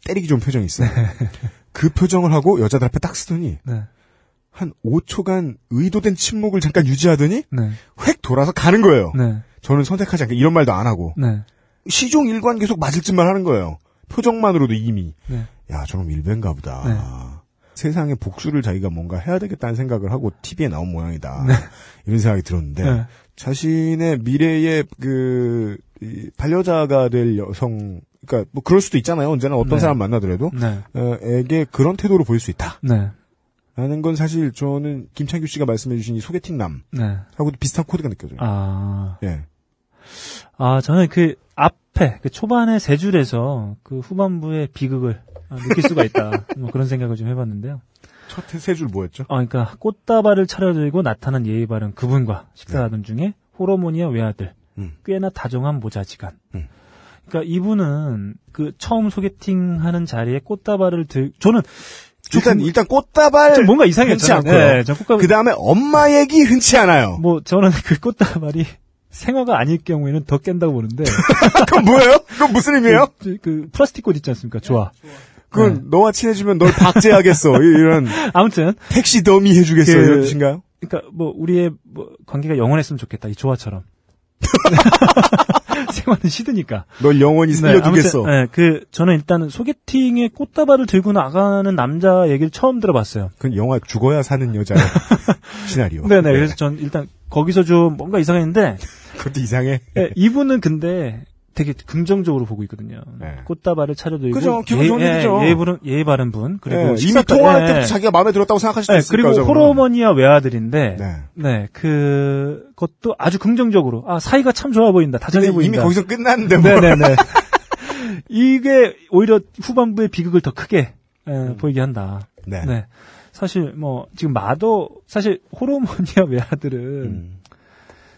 때리기 좋은 표정이 있어요. 그 표정을 하고 여자들 앞에 딱 쓰더니 네. 한 5초간 의도된 침묵을 잠깐 유지하더니 네. 획 돌아서 가는 거예요. 네. 저는 선택하지 않게 이런 말도 안 하고 네. 시종 일관 계속 맞을 짓만 하는 거예요. 표정만으로도 이미 네. 야 저놈 일배인가 보다. 네. 세상에 복수를 자기가 뭔가 해야 되겠다는 생각을 하고 TV에 나온 모양이다. 네. 이런 생각이 들었는데 네. 자신의 미래의 그 이, 반려자가 될 여성 그러니까 뭐 그럴 수도 있잖아요. 언제나 어떤 네. 사람 만나더라도 네. 어, 에게 그런 태도로 보일 수 있다. 네. 라는 건 사실 저는 김창규 씨가 말씀해주신 이 소개팅 남 하고도 네. 비슷한 코드가 느껴져요. 아. 예. 아, 저는 그 앞에, 그 초반에 세 줄에서 그 후반부의 비극을 아, 느낄 수가 있다. 뭐 그런 생각을 좀 해봤는데요. 첫 세 줄 뭐였죠? 아, 그러니까 꽃다발을 차려들고 나타난 예의 바른 그분과 식사하던 중에 호르모니아 외아들, 음. 꽤나 다정한 모자지간. 음. 그러니까 이분은 그 처음 소개팅 하는 자리에 꽃다발을 들, 저는 일단 좀- 일단 꽃다발 좀 뭔가 이상했죠. 흔치 않고요. 네, 저 꽃다발 그 다음에 엄마 얘기 흔치 않아요. 뭐 저는 그 꽃다발이 생화가 아닐 경우에는 더 깬다고 보는데 그건 뭐예요? 그건 무슨 의미예요? 그, 그 플라스틱 꽃 있지 않습니까? 좋아. 그건 네. 너와 친해지면 널 박제하겠어. 이- 이런 아무튼 택시 더미 해주겠어. 그- 이런 뜻인가요? 그러니까 뭐 우리의 뭐 관계가 영원했으면 좋겠다. 이 조화처럼. 생활은 싫으니까. 널 영원히 살려두겠어. 아무튼, 네, 그 저는 일단은 소개팅에 꽃다발을 들고 나가는 남자 얘기를 처음 들어봤어요. 그건 영화 죽어야 사는 여자의 시나리오. 네네. 그래서 전 일단 거기서 좀 뭔가 이상했는데 그것도 이상해. 네, 이분은 근데 되게 긍정적으로 보고 있거든요. 네. 꽃다발을 차려들고 그죠, 기분 좋은 예, 일이죠. 예, 바른, 예의 바른 분 그리고 예, 이미 통화할 예, 때부터 자기가 마음에 들었다고 생각할 수도 예, 있으니까. 그리고 저거는. 호르모니아 외아들인데 네. 네, 그 것도 아주 긍정적으로 아 사이가 참 좋아 보인다, 다정해 보인다. 이미 거기서 끝났는데 뭐. 네네네. 이게 오히려 후반부의 비극을 더 크게 에, 보이게 한다. 네. 네. 사실 뭐 지금 마도 사실 호르모니아 외아들은 음.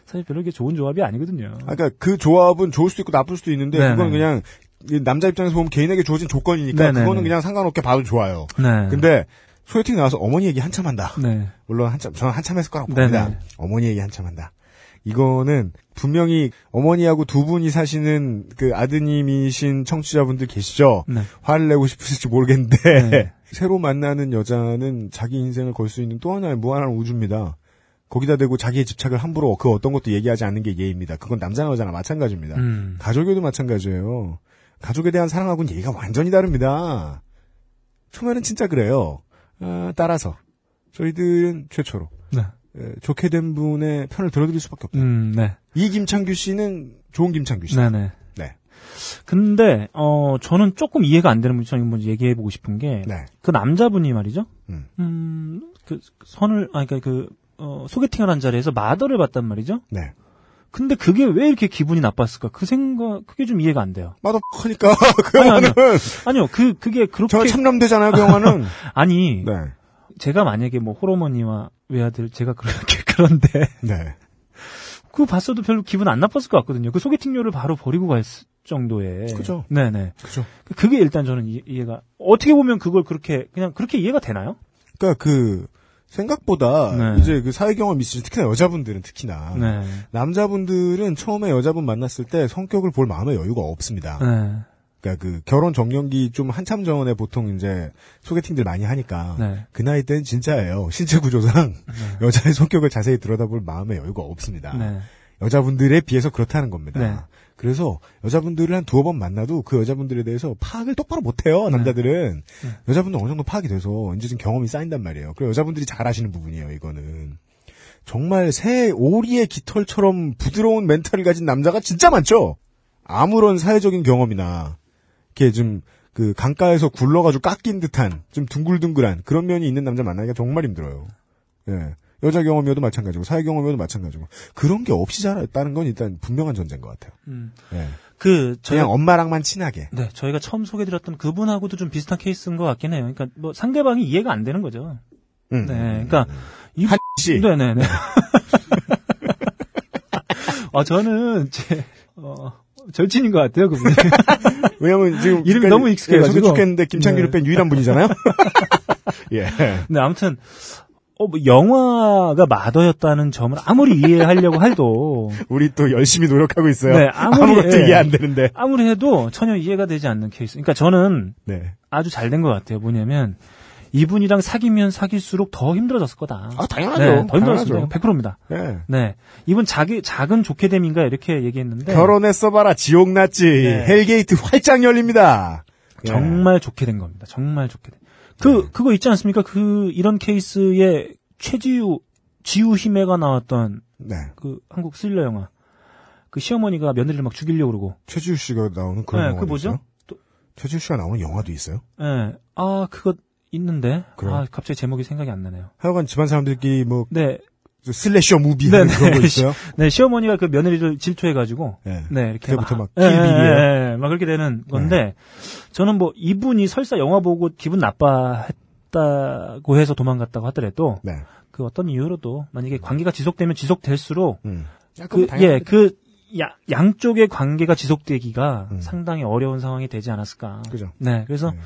사실 별로 이게 좋은 조합이 아니거든요. 아, 그러니까 그 조합은 좋을 수도 있고 나쁠 수도 있는데 네네. 그건 그냥 이 남자 입장에서 보면 개인에게 주어진 조건이니까 네네네. 그거는 그냥 상관없게 봐도 좋아요. 네. 근데 소개팅 나와서 어머니 얘기 한참 한다. 네. 물론 한참 저는 한참 했을 거라고 봅니다. 네네. 어머니 얘기 한참 한다. 이거는 분명히 어머니하고 두 분이 사시는 그 아드님이신 청취자분들 계시죠? 네. 화를 내고 싶으실지 모르겠는데 네. 새로 만나는 여자는 자기 인생을 걸 수 있는 또 하나의 무한한 우주입니다. 거기다 대고 자기의 집착을 함부로 그 어떤 것도 얘기하지 않는 게 예입니다. 그건 남자나 여자나 마찬가지입니다. 음. 가족에도 마찬가지예요. 가족에 대한 사랑하고는 얘기가 완전히 다릅니다. 처음에는 진짜 그래요. 아, 따라서 저희들은 최초로 네. 에, 좋게 된 분의 편을 들어드릴 수밖에 없다. 음, 네. 이 김창규 씨는 좋은 김창규 씨. 네네. 네. 근데 어 저는 조금 이해가 안 되는 문제 저는 먼저 얘기해 보고 싶은 게그 네. 남자분이 말이죠. 음. 음, 그 선을 아 그러니까 그 어, 소개팅을 한 자리에서 마더를 봤단 말이죠. 네. 근데 그게 왜 이렇게 기분이 나빴을까? 그 생각 그게 좀 이해가 안 돼요. 마더 하니까 그 아니, 영화는 아니요, 그 그게 그렇게 저 참남되잖아요. 그 영화는. 아니 네. 제가 만약에 뭐 호르머니와 외아들 제가 그렇게 그런데 네. 그거 봤어도 별로 기분 안 나빴을 것 같거든요. 그 소개팅료를 바로 버리고 갈 정도의. 그죠. 네네. 그죠. 그게 일단 저는 이, 이해가 어떻게 보면 그걸 그렇게 그냥 그렇게 이해가 되나요? 그러니까 그 생각보다 네. 이제 그 사회 경험 있으신 특히나 여자분들은 특히나 네. 남자분들은 처음에 여자분 만났을 때 성격을 볼 마음의 여유가 없습니다. 네. 그러니까 그 결혼 정년기 좀 한참 전에 보통 이제 소개팅들 많이 하니까 네. 그 나이 때는 진짜예요. 신체 구조상 여자의 성격을 자세히 들여다볼 마음의 여유가 없습니다. 네. 여자분들에 비해서 그렇다는 겁니다. 네. 그래서 여자분들을 한 두어 번 만나도 그 여자분들에 대해서 파악을 똑바로 못해요. 남자들은 네. 여자분들 어느 정도 파악이 돼서 이제 좀 경험이 쌓인단 말이에요. 그리고 여자분들이 잘 아시는 부분이에요. 이거는 정말 새 오리의 깃털처럼 부드러운 멘탈을 가진 남자가 진짜 많죠. 아무런 사회적인 경험이나 이렇게 좀 그 강가에서 굴러가지고 깎인 듯한 좀 둥글둥글한 그런 면이 있는 남자 만나기가 정말 힘들어요. 예. 여자 경험이어도 마찬가지고 사회 경험이어도 마찬가지고 그런 게 없이 자랐다는 건 일단 분명한 전제인 것 같아요. 음. 예. 그 저희가 그냥 엄마랑만 친하게. 네, 저희가 처음 소개드렸던 그분하고도 좀 비슷한 케이스인 것 같긴 해요. 그러니까 뭐 상대방이 이해가 안 되는 거죠. 음. 네, 그러니까 이한 씨. 네 네 네. 아 저는 제 어, 절친인 것 같아요 그분이. 왜냐면 지금 이름이 끝까지- 너무 익숙해가지고. 예, 소개 죽겠는데 김창규를 네. 뺀 유일한 분이잖아요. 예. 네, 아무튼 어, 뭐 영화가 마더였다는 점을 아무리 이해하려고 해도 우리 또 열심히 노력하고 있어요. 네, 아무리- 아무것도 예. 이해 안 되는데. 아무리 해도 전혀 이해가 되지 않는 케이스. 그러니까 저는 네. 아주 잘 된 것 같아요. 뭐냐면 이분이랑 사귀면 사귈수록 더 힘들어졌을 거다. 아, 당연하죠. 네, 더. 힘들었습니다. 100%입니다. 예. 네. 이분 자기, 작은 좋게 됨인가 이렇게 얘기했는데. 결혼했어봐라 지옥 났지. 네. hell gate 활짝 열립니다. 예. 정말 좋게 된 겁니다. 정말 좋게 된. 그, 그거 있지 않습니까? 그, 이런 케이스에 최지우, 지우 히메가 나왔던 네. 그 한국 스릴러 영화. 그 시어머니가 며느리를 막 죽이려고 그러고. 최지우 씨가 나오는 그런 네, 영화도 그 뭐죠? 또- 최지우 씨가 나오는 영화도 있어요? 예. 아, 그거 있는데. 그래요? 아, 갑자기 제목이 생각이 안 나네요. 하여간 집안 사람들끼리 뭐 네. 슬래셔 무비 네, 하는 그런 네. 거 있어요? 네, 시어머니가 그 며느리를 질투해가지고. 네. 네, 이렇게 그때부터 막 예? 네. 예, 예, 막 그렇게 되는 건데, 저는 뭐 이분이 설사 영화 보고 기분 나빠했다고 해서 도망갔다고 하더라도, 네. 그 어떤 이유로도 만약에 관계가 지속되면 지속될수록, 음. 그, 뭐 예, 그, 야, 양쪽의 관계가 지속되기가 음. 상당히 어려운 상황이 되지 않았을까. 그죠. 네, 그래서 네.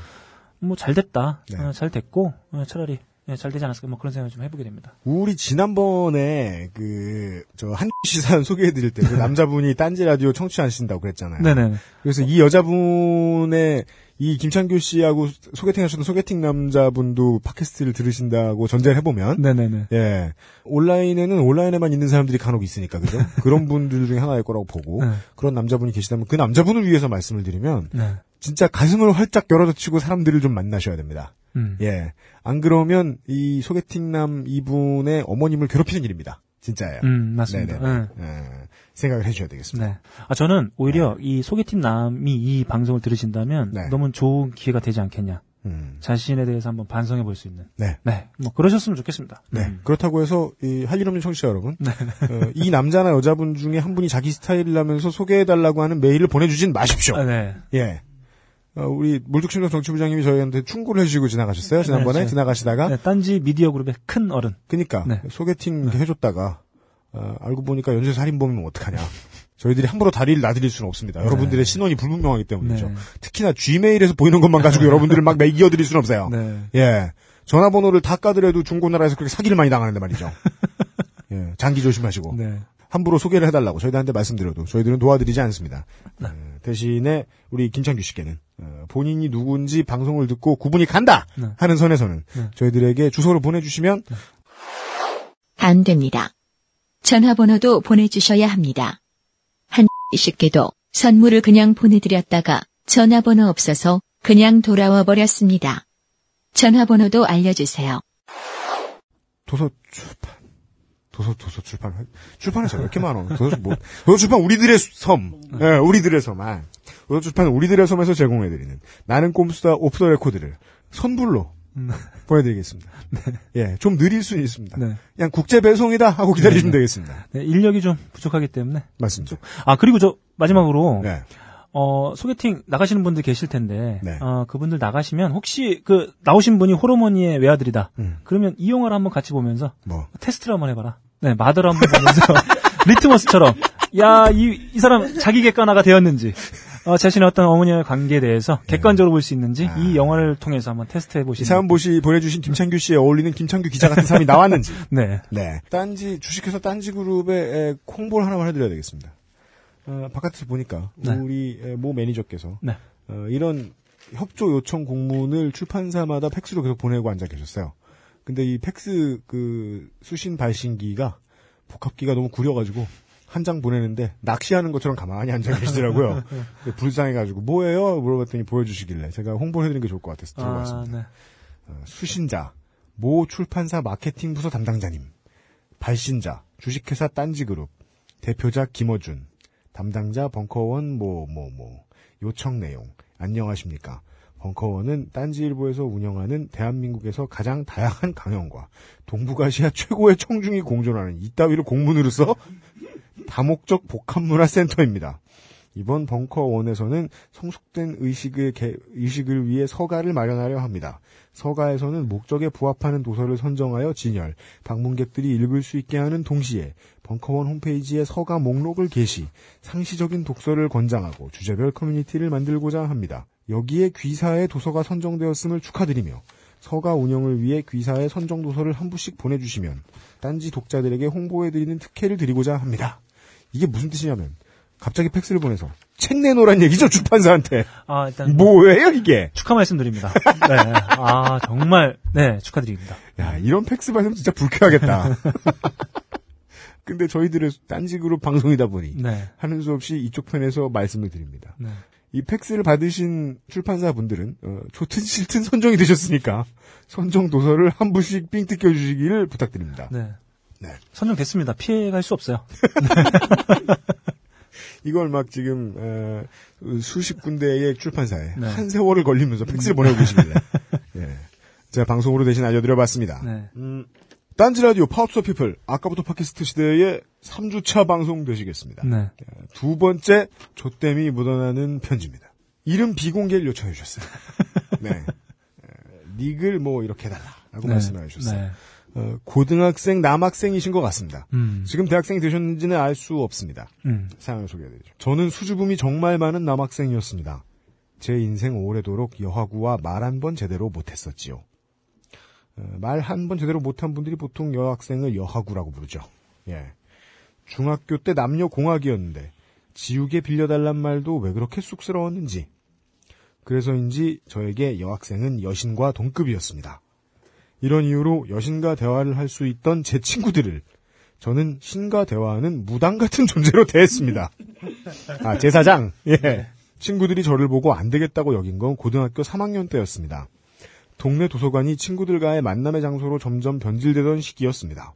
뭐잘 됐다. 네. 어, 잘 됐고, 어, 차라리 예, 잘 되지 않았을까. 뭐 그런 생각을 좀 해보게 됩니다. 우리 지난번에 그 저 한씨 사연 소개해드릴 때 그 남자분이 딴지 라디오 청취 하신다고 그랬잖아요. 네네. 그래서 이 여자분의 이 김창규 씨하고 소개팅 하셨던 소개팅 남자분도 팟캐스트를 들으신다고 전제를 해보면 네네네. 예 온라인에는 온라인에만 있는 사람들이 간혹 있으니까 그죠? 그런 분들 중에 하나일 거라고 보고 네. 그런 남자분이 계시다면 그 남자분을 위해서 말씀을 드리면 네. 진짜 가슴을 활짝 열어젖히고 사람들을 좀 만나셔야 됩니다. 음. 예. 안 그러면 이 소개팅남 이분의 어머님을 괴롭히는 일입니다. 진짜예요. 음, 맞습니다. 네네. 네. 예. 생각을 해주셔야 되겠습니다. 네. 아, 저는 오히려 이 소개팅 남이 이 방송을 들으신다면 네. 너무 좋은 기회가 되지 않겠냐. 음. 자신에 대해서 한번 반성해 볼 수 있는. 네. 네. 뭐 그러셨으면 좋겠습니다. 네. 음. 그렇다고 해서 이할일 없는 청취자 여러분, 어, 이 남자나 여자분 중에 한 분이 자기 스타일이라면서 소개해 달라고 하는 메일을 보내주진 마십시오. 아, 네. 예. 어, 우리 물뚝심성 정치부장님이 저희한테 충고를 해주시고 지나가셨어요. 지난번에 네, 저- 지나가시다가 네, 딴지 미디어 그룹의 큰 어른. 그니까 네. 소개팅 해줬다가 어, 알고 보니까 연쇄 살인범이면 어떡하냐. 저희들이 함부로 다리를 놔드릴 수는 없습니다. 여러분들의 신원이 불분명하기 때문이죠. 네. 특히나 G메일에서 보이는 것만 가지고 여러분들을 막 이어드릴 수는 없어요. 네. 예. 전화번호를 다 까더라도 중고나라에서 그렇게 사기를 많이 당하는데 말이죠. 예. 장기 조심하시고. 네. 함부로 소개를 해달라고 저희들한테 말씀드려도 저희들은 도와드리지 않습니다. 어, 대신에 우리 김창규 씨께는 어, 본인이 누군지 방송을 듣고 구분이 간다 네. 하는 선에서는 네. 저희들에게 주소를 보내주시면 안 됩니다. 전화번호도 보내주셔야 합니다. 한 쉽게도 선물을 그냥 보내드렸다가 전화번호 없어서 그냥 돌아와 버렸습니다. 전화번호도 알려주세요. 도서 출판 도서 도서 출판 출판에서 왜 이렇게 많어 도서 뭐 도서 출판 우리들의 섬 예, 우리들의 섬 아. 도서 출판 우리들의 섬에서 제공해드리는 나는 꼼수다 off the record를 선불로 보내드리겠습니다. 예, 좀 느릴 수는 있습니다. 네. 그냥 국제 배송이다 하고 기다리시면 되겠습니다. 네, 인력이 좀 부족하기 때문에. 맞습니다. 아, 그리고 저, 마지막으로. 네. 어, 소개팅 나가시는 분들 계실 텐데. 네. 어, 그분들 나가시면 혹시 그, 나오신 분이 홀어머니의 외아들이다. 음. 그러면 이 영화를 한번 같이 보면서 뭐 테스트를 한번 해봐라. 네, 마더를 한번 보면서 리트머스처럼 야, 이, 이 사람 자기 객관화가 되었는지, 어, 자신의 어떤 어머니와의 관계에 대해서 객관적으로 볼 수 있는지 이 영화를 통해서 한번 테스트해 이 보시는. 사연 보시 보내주신 김창규 씨에 어울리는 김창규 기자 같은 사람이 나왔는지. 네. 네. 딴지 주식회사 딴지 그룹에 에, 홍보를 하나만 해드려야 되겠습니다. 어, 바깥에서 보니까 네. 우리 에, 모 매니저께서 네. 어, 이런 협조 요청 공문을 출판사마다 팩스로 계속 보내고 앉아 계셨어요. 근데 이 팩스 그 수신 발신기가 복합기가 너무 구려가지고 한 장 보내는데 낚시하는 것처럼 가만히 앉아 계시더라고요. 불쌍해가지고 뭐예요? 물어봤더니 보여주시길래 제가 홍보해드리는 게 좋을 것 같아서 들고 왔습니다. 네. 어, 수신자, 모 출판사 마케팅 부서 담당자님, 발신자, 주식회사 딴지그룹, 대표자 김어준, 담당자 벙커원 뭐 뭐 뭐, 요청 내용, 안녕하십니까. 벙커원은 딴지일보에서 운영하는 대한민국에서 가장 다양한 강연과 동북아시아 최고의 청중이 공존하는 이따위를 공문으로 써 다목적 복합문화 센터입니다. 이번 벙커원에서는 성숙된 의식을, 개- 의식을 위해 서가를 마련하려 합니다. 서가에서는 목적에 부합하는 도서를 선정하여 진열, 방문객들이 읽을 수 있게 하는 동시에 벙커원 홈페이지에 서가 목록을 게시, 상시적인 독서를 권장하고 주제별 커뮤니티를 만들고자 합니다. 여기에 귀사의 도서가 선정되었음을 축하드리며 서가 운영을 위해 귀사의 선정 도서를 한 부씩 보내주시면 딴지 독자들에게 홍보해드리는 특혜를 드리고자 합니다. 이게 무슨 뜻이냐면 갑자기 팩스를 보내서 책 내놓으란 얘기죠 주판사한테 아, 일단 뭐예요 이게? 축하 말씀드립니다. 네. 아, 정말 네, 축하드립니다. 야 이런 팩스 받으면 진짜 불쾌하겠다. 근데 저희들의 딴지그룹 방송이다 보니 네. 하는 수 없이 이쪽 편에서 말씀을 드립니다. 네. 이 팩스를 받으신 출판사 분들은 어, 좋든 싫든 선정이 되셨으니까 선정 도서를 한 부씩 삥 뜯겨 주시기를 부탁드립니다. 네. 네. 선정됐습니다. 피해갈 수 없어요. 이걸 막 지금 어, 수십 군데의 출판사에 네. 한 세월을 걸리면서 팩스를 보내고 계십니다. 예. 제가 방송으로 대신 알려드려봤습니다. 네. 음, 딴지 라디오 Power to the People 아까부터 팟캐스트 시대의 3주차 방송 되시겠습니다. 네. 두 번째 좆됨이 묻어나는 편지입니다. 이름 비공개를 요청해 주셨어요. 네. 에, 닉을 뭐 이렇게 해달라라고 네. 말씀해 주셨어요. 네. 어, 고등학생 남학생이신 것 같습니다. 음. 지금 대학생이 되셨는지는 알 수 없습니다. 음. 사연을 소개해드리죠. 저는 수줍음이 정말 많은 남학생이었습니다. 제 인생 오래도록 여학우와 말 한 번 제대로 못했었지요. 어, 말한 번 제대로 못한 분들이 보통 여학생을 여하구라고 부르죠. 예. 중학교 때 남녀 공학이었는데 지우개 빌려달란 말도 왜 그렇게 쑥스러웠는지. 그래서인지 저에게 여학생은 여신과 동급이었습니다. 이런 이유로 여신과 대화를 할 수 있던 제 친구들을 저는 신과 대화하는 무당 같은 존재로 대했습니다. 아, 제사장. 예. 친구들이 저를 보고 안 되겠다고 여긴 건 고등학교 3학년 때였습니다. 동네 도서관이 친구들과의 만남의 장소로 점점 변질되던 시기였습니다.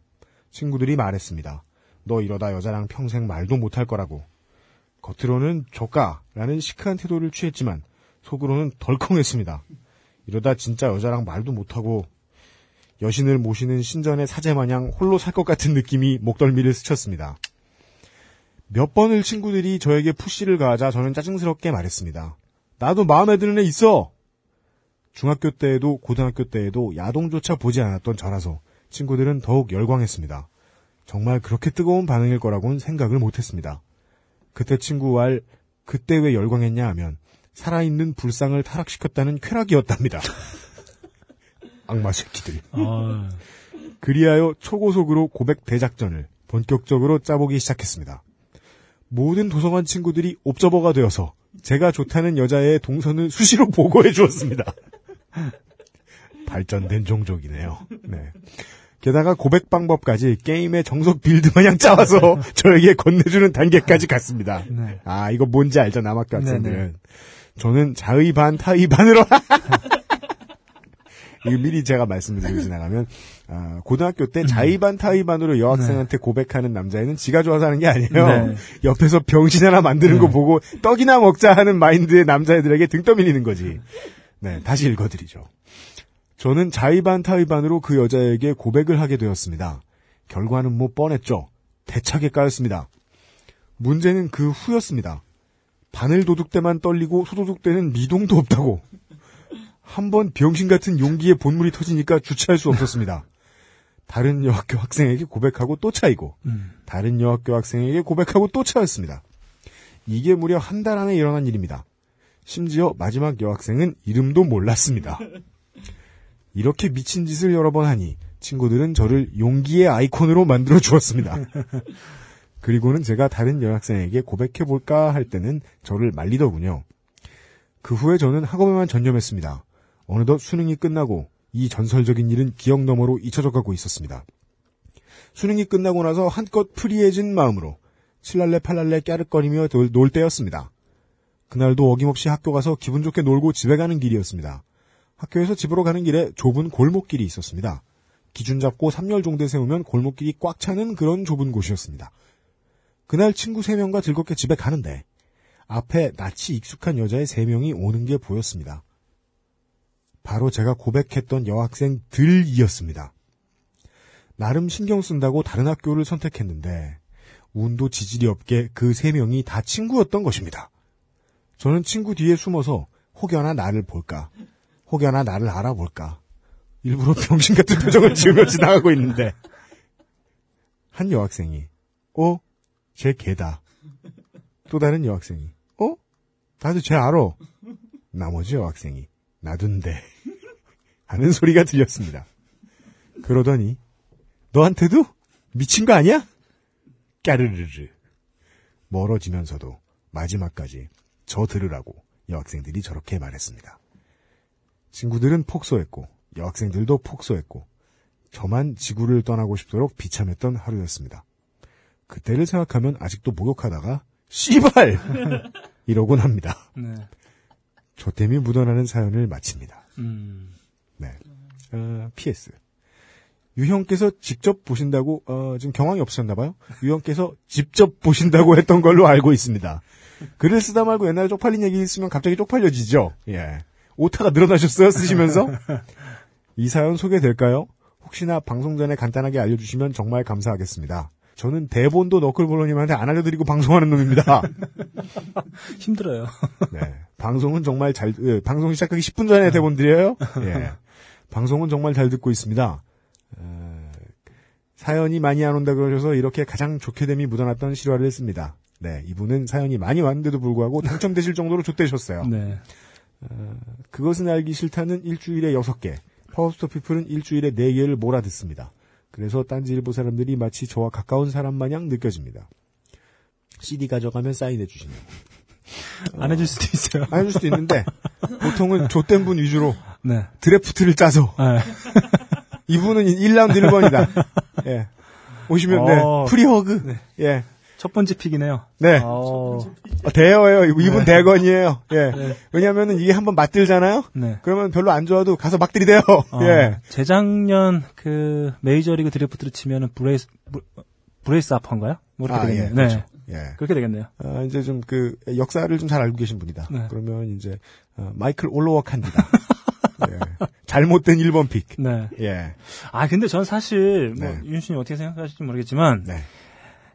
친구들이 말했습니다. 너 이러다 여자랑 평생 말도 못할 거라고. 겉으로는 조까라는 시크한 태도를 취했지만 속으로는 덜컹했습니다. 이러다 진짜 여자랑 말도 못하고 여신을 모시는 신전의 사제마냥 홀로 살 것 같은 느낌이 목덜미를 스쳤습니다. 몇 번을 친구들이 저에게 푸시를 가하자 저는 짜증스럽게 말했습니다. 나도 마음에 드는 애 있어! 중학교 때에도 고등학교 때에도 야동조차 보지 않았던 저라서 친구들은 더욱 열광했습니다. 정말 그렇게 뜨거운 반응일 거라고는 생각을 못했습니다. 그때 친구 말 그때 왜 열광했냐 하면 살아있는 불상을 타락시켰다는 쾌락이었답니다. 악마 새끼들. 아, 그리하여 초고속으로 고백 대작전을 본격적으로 짜보기 시작했습니다. 모든 도서관 친구들이 observer가 되어서 제가 좋다는 여자의 동선을 수시로 보고해 주었습니다. 발전된 종족이네요. 네. 게다가 고백 방법까지 게임의 정석 build 마냥 짜와서 저에게 건네주는 단계까지 갔습니다. 네. 아, 이거 뭔지 알죠, 남학교 네네. 학생들은. 저는 자의 반, 타의 반으로. 이거 미리 제가 말씀을 드리고 지나가면, 아, 고등학교 때 자의 반, 타의 반으로 여학생한테 고백하는 남자애는 지가 좋아서 하는 게 아니에요. 네. 옆에서 병신 하나 만드는 거 보고 떡이나 먹자 하는 마인드의 남자애들에게 등 떠밀리는 거지. 네, 다시 읽어드리죠. 저는 자의 반, 타의 반으로 그 여자에게 고백을 하게 되었습니다. 결과는 뭐 뻔했죠. 대차게 까였습니다. 문제는 그 후였습니다. 바늘 도둑대만 떨리고 소도둑대는 미동도 없다고. 한 번 병신 같은 용기에 본물이 터지니까 주체할 수 없었습니다. 다른 여학교 학생에게 고백하고 또 차이고, 음. 다른 여학교 학생에게 고백하고 또 차였습니다. 이게 무려 한 달 안에 일어난 일입니다. 심지어 마지막 여학생은 이름도 몰랐습니다. 이렇게 미친 짓을 여러 번 하니 친구들은 저를 용기의 아이콘으로 만들어 주었습니다. 그리고는 제가 다른 여학생에게 고백해볼까 할 때는 저를 말리더군요. 그 후에 저는 학업에만 전념했습니다. 어느덧 수능이 끝나고 이 전설적인 일은 기억 너머로 잊혀져 가고 있었습니다. 수능이 끝나고 나서 한껏 프리해진 마음으로 칠랄레 팔랄레 깨르거리며 놀, 놀 때였습니다. 그날도 어김없이 학교 가서 기분 좋게 놀고 집에 가는 길이었습니다. 학교에서 집으로 가는 길에 좁은 골목길이 있었습니다. 기준 잡고 3열 정도에 세우면 골목길이 꽉 차는 그런 좁은 곳이었습니다. 그날 친구 3명과 즐겁게 집에 가는데 앞에 낯이 익숙한 여자의 3명이 오는 게 보였습니다. 바로 제가 고백했던 여학생들이었습니다. 나름 신경 쓴다고 다른 학교를 선택했는데 운도 지질이 없게 그 3명이 다 친구였던 것입니다. 저는 친구 뒤에 숨어서 혹여나 나를 볼까 혹여나 나를 알아볼까 일부러 병신 같은 표정을 지으며 지나가고 있는데 한 여학생이 어? 쟤 걔다. 또 다른 여학생이 어? 나도 쟤 알아. 나머지 여학생이 나둔데 하는 소리가 들렸습니다. 그러더니 너한테도 미친 거 아니야? 까르르르 멀어지면서도 마지막까지 저 들으라고 여학생들이 저렇게 말했습니다. 친구들은 폭소했고 여학생들도 폭소했고 저만 지구를 떠나고 싶도록 비참했던 하루였습니다. 그때를 생각하면 아직도 목욕하다가 씨발 이러곤 합니다. 네. 조땜이 묻어나는 사연을 마칩니다. 음. 네. 어, PS. 유형께서 직접 보신다고 어, 지금 경황이 없으셨나 봐요. 유형께서 직접 보신다고 했던 걸로 알고 있습니다. 글을 쓰다 말고 옛날에 쪽팔린 얘기 있으면 갑자기 쪽팔려지죠. 예. 오타가 늘어나셨어요 쓰시면서 이 사연 소개될까요? 혹시나 방송 전에 간단하게 알려주시면 정말 감사하겠습니다. 저는 대본도 너클볼로님한테 안 알려드리고 방송하는 놈입니다. 힘들어요. 네. 방송은 정말 잘, 예, 방송 시작하기 10분 전에 대본 드려요? 예. 방송은 정말 잘 듣고 있습니다. 어, 사연이 많이 안 온다 그러셔서 이렇게 가장 좋게 됨이 묻어났던 실화를 했습니다. 네. 이분은 사연이 많이 왔는데도 불구하고 당첨되실 정도로 좋대셨어요. 네. 그것은 알기 싫다는 일주일에 6개, Power to the People은 일주일에 4개를 몰아듣습니다. 그래서 딴지일보 사람들이 마치 저와 가까운 사람 마냥 느껴집니다. CD 가져가면 사인해 주시네요. 안 해줄 수도 있어요. 안 해줄 수도 있는데 보통은 좆된 분 위주로 네. 드래프트를 짜서 네. 이분은 1라운드 1번이다. 예. 오시면 네. 어. free hug. 예. 첫 번째 pick이네요. 네. 어, 어, 대어예요. 이분 대건이에요. 예. 왜냐면은 이게 한번 맛들잖아요. 네. 그러면 별로 안 좋아도 가서 막 들이대요. 어, 예. 재작년 그 메이저리그 드래프트로 치면은 브라이스 브- 브라이스 하퍼인가요? 뭐 이렇게 아, 되겠네요. 예, 네. 그렇죠. 예. 그렇게 되겠네요. 어, 이제 좀 그 역사를 좀 잘 알고 계신 분이다. 네. 그러면 이제 어, 마이클 올로워칸디다. 예. 잘못된 1번 pick. 네. 예. 아 근데 전 사실 뭐 네. 윤신이 어떻게 생각하실지 모르겠지만 네.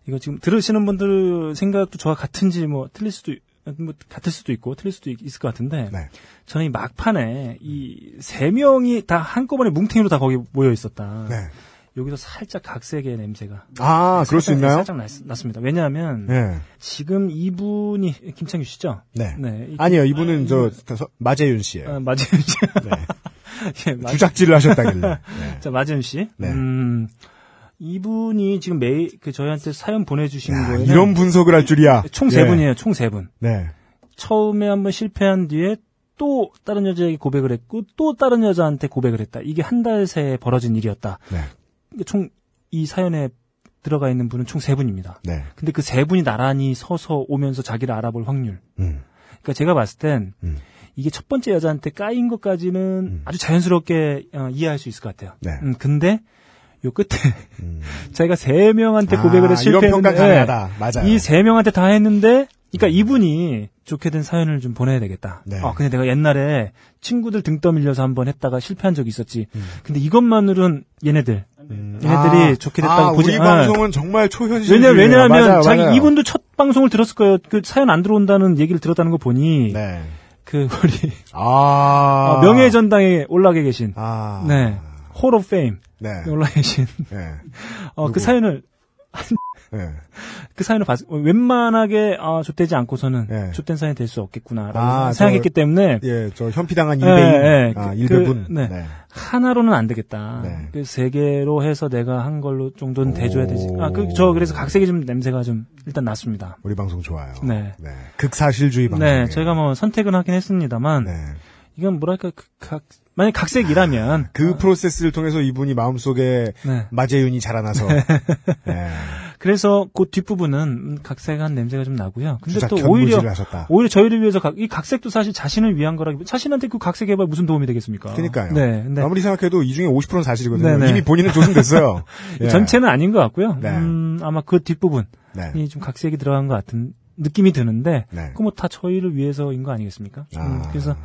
이거 지금 들으시는 분들 생각도 저와 같은지 뭐 틀릴 수도 있- 뭐 같을 수도 있고 틀릴 수도 있- 있을 것 같은데 네. 저는 이 막판에 이 세 명이 다 한꺼번에 뭉탱이로 다 거기 모여 있었다. 네. 여기서 살짝 각색의 냄새가 아, 그럴 수 있나요? 살짝 났, 났습니다. 왜냐하면 네. 지금 이분이 김창규 씨죠? 네. 네. 이- 아니요, 이분은 저, 저 마재윤 씨예요. 아, 마지은 씨. 네. 예, 마- 주작질을 하셨다길래. 네. 자, 마지은 씨. 네. 음, 이분이 지금 매일 그 저희한테 사연 보내주신 야, 거예요. 이런 분석을 할 줄이야. 총세 예. 분이에요. 총 세 분. 네. 처음에 한번 실패한 뒤에 또 다른 여자에게 고백을 했고 또 다른 여자한테 고백을 했다. 이게 한 달 새에 벌어진 일이었다. 네. 총 이 사연에 들어가 있는 분은 총 세 분입니다. 네. 근데 그 세 분이 나란히 서서 오면서 자기를 알아볼 확률. 음. 그러니까 제가 봤을 땐 음. 이게 첫 번째 여자한테 까인 것까지는 아주 자연스럽게 어, 이해할 수 있을 것 같아요. 네. 음, 근데 요 끝에 음. 자기가 세 명한테 고백을 해서 아, 평가 실패했는데 가능하다. 맞아요. 이세 명한테 다 했는데 그러니까 이분이 좋게 된 사연을 좀 보내야 되겠다. 네. 아, 근데 내가 옛날에 친구들 등 떠밀려서 한번 했다가 실패한 적이 있었지. 음. 근데 이것만으로는 얘네들 얘네들이 아, 좋게 됐다고 아, 보지. 우리 아. 방송은 정말 초현실. 왜냐 왜냐하면 맞아요, 자기 맞아요. 이분도 첫 방송을 들었을 거예요. 그 사연 안 들어온다는 얘기를 들었다는 거 보니 네. 그 우리 아. 어, 명예 전당에 올라가 계신 아. 네. Hall of Fame 네. 올라가 계신 네. 어? 그 사연을 네. 그 사연을 봤, 웬만하게 아 좆되지 않고서는 네. 좆된 사연이 될 수 없겠구나라고 아, 생각했기 때문에 예, 저 현피당한 예, 일배인. 예, 아, 그- 일배분. 그, 네. 하나로는 안 되겠다. 네. 그 세 개로 해서 내가 한 걸로 정도는 대줘야 되지. 오. 아, 그 저 그래서 각색이 좀 냄새가 좀 일단 났습니다. 우리 방송 좋아요. 네. 극사실주의 방송. 네, 저희가 뭐 선택은 하긴 했습니다만 네. 이건 뭐랄까 그 각, 만약 각색이라면 그 프로세스를 통해서 이분이 마음속에 네. 마재윤이 자라나서 예, 그래서 그 뒷부분은 음, 각색한 냄새가 좀 나고요. 근데 또 오히려 하셨다. 오히려 저희를 위해서 각- 이 각색도 사실 자신을 위한 거라기 자신한테 그 각색해봐 무슨 도움이 되겠습니까? 그러니까요. 네, 근데 아무리 생각해도 이 중에 50%는 사실이거든요. 네네. 이미 본인은 조승됐어요. 예. 전체는 아닌 것 같고요. 네. 음, 아마 그 뒷부분이 네. 좀 각색이 들어간 것 같은 느낌이 드는데 네. 그뭐 다 저희를 위해서인 거 아니겠습니까? 아. 음, 그래서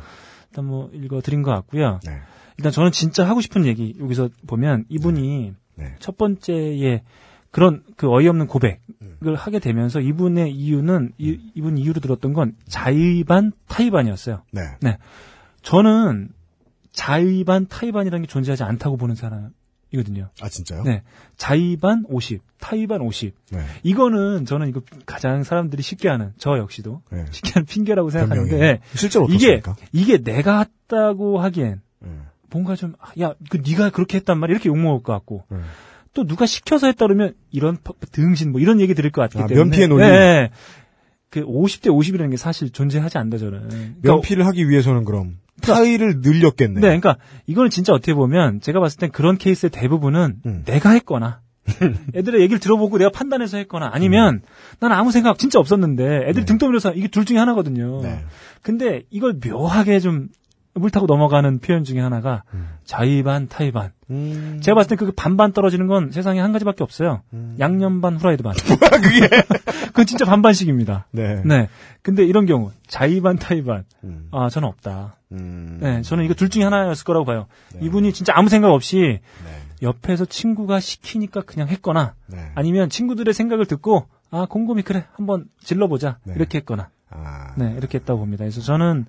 일단 뭐 읽어드린 것 같고요. 네. 일단 저는 진짜 하고 싶은 얘기 여기서 보면 이분이 네. 첫 번째에 그런 그 어이없는 고백을 하게 되면서 이분의 이유는 이, 이분 이유로 들었던 건 자의반 타의반이었어요. 네. 저는 자의반 타의반이라는 게 존재하지 않다고 보는 사람 이거든요. 아 진짜요? 네. 자의반 50, 타의반 50. 네. 이거는 저는 이거 가장 사람들이 쉽게 하는 저 역시도 네. 쉽게 하는 핑계라고 생각하는데 변명이에요. 실제로 이게? 이게 내가 했다고 하기엔 네. 뭔가 좀, 아, 야, 그 네가 그렇게 했단 말이 이렇게 욕먹을 것 같고. 네. 또 누가 시켜서 했다 그러면 이런 퍼- 등신 뭐 이런 얘기 들을 것 같기 아, 때문에. 면피의 논리. 네. 그 50대 50이라는 게 사실 존재하지 않다 저는. 그러니까 면피를 하기 위해서는 그럼 타의를 늘렸겠네. 네, 그러니까 이거는 진짜 어떻게 보면 제가 봤을 땐 그런 케이스의 대부분은 음. 내가 했거나 애들의 얘기를 들어보고 내가 판단해서 했거나 아니면 난 아무 생각 진짜 없었는데 애들이 네. 등 떠밀어서 이게 둘 중에 하나거든요. 네. 근데 이걸 묘하게 좀 물 타고 넘어가는 표현 중에 하나가 자의반 타의반. 음. 제가 봤을 때 그 반반 떨어지는 건 세상에 한 가지밖에 없어요. 양념 반 후라이드 반. 그게. 그건 진짜 반반씩입니다. 네. 네. 근데 이런 경우 자의반 타의반. 음. 아 저는 없다. 음. 네, 저는 이거 둘 중에 하나였을 거라고 봐요. 이분이 진짜 아무 생각 없이 네. 옆에서 친구가 시키니까 그냥 했거나 네. 아니면 친구들의 생각을 듣고 아 곰곰이 그래 한번 질러보자 네. 이렇게 했거나 아. 네 이렇게 했다고 봅니다. 그래서 저는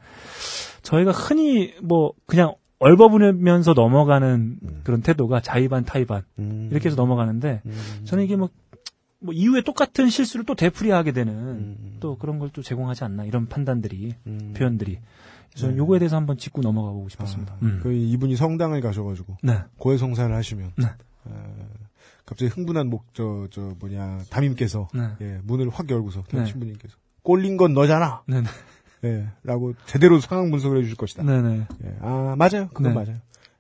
저희가 흔히 뭐 그냥 얼버무리면서 넘어가는 음. 그런 태도가 자의반 타의반 음. 이렇게 해서 넘어가는데 음. 저는 이게 뭐, 뭐 이후에 똑같은 실수를 또 되풀이하게 되는 음. 또 그런 걸 또 제공하지 않나 이런 판단들이 음. 표현들이 저는 요거에 대해서 한번 짚고 넘어가 보고 싶었습니다. 아, 음. 그 이분이 성당을 가셔가지고 네. 고해성사를 하시면 네. 어, 갑자기 흥분한 목저저 뭐냐 담임께서 네. 예, 문을 확 열고서 네. 신부님께서 꼴린 건 너잖아. 예, 라고 제대로 상황 분석을 해주실 것이다. 네네. 예, 아 맞아요, 그건 네. 맞아요.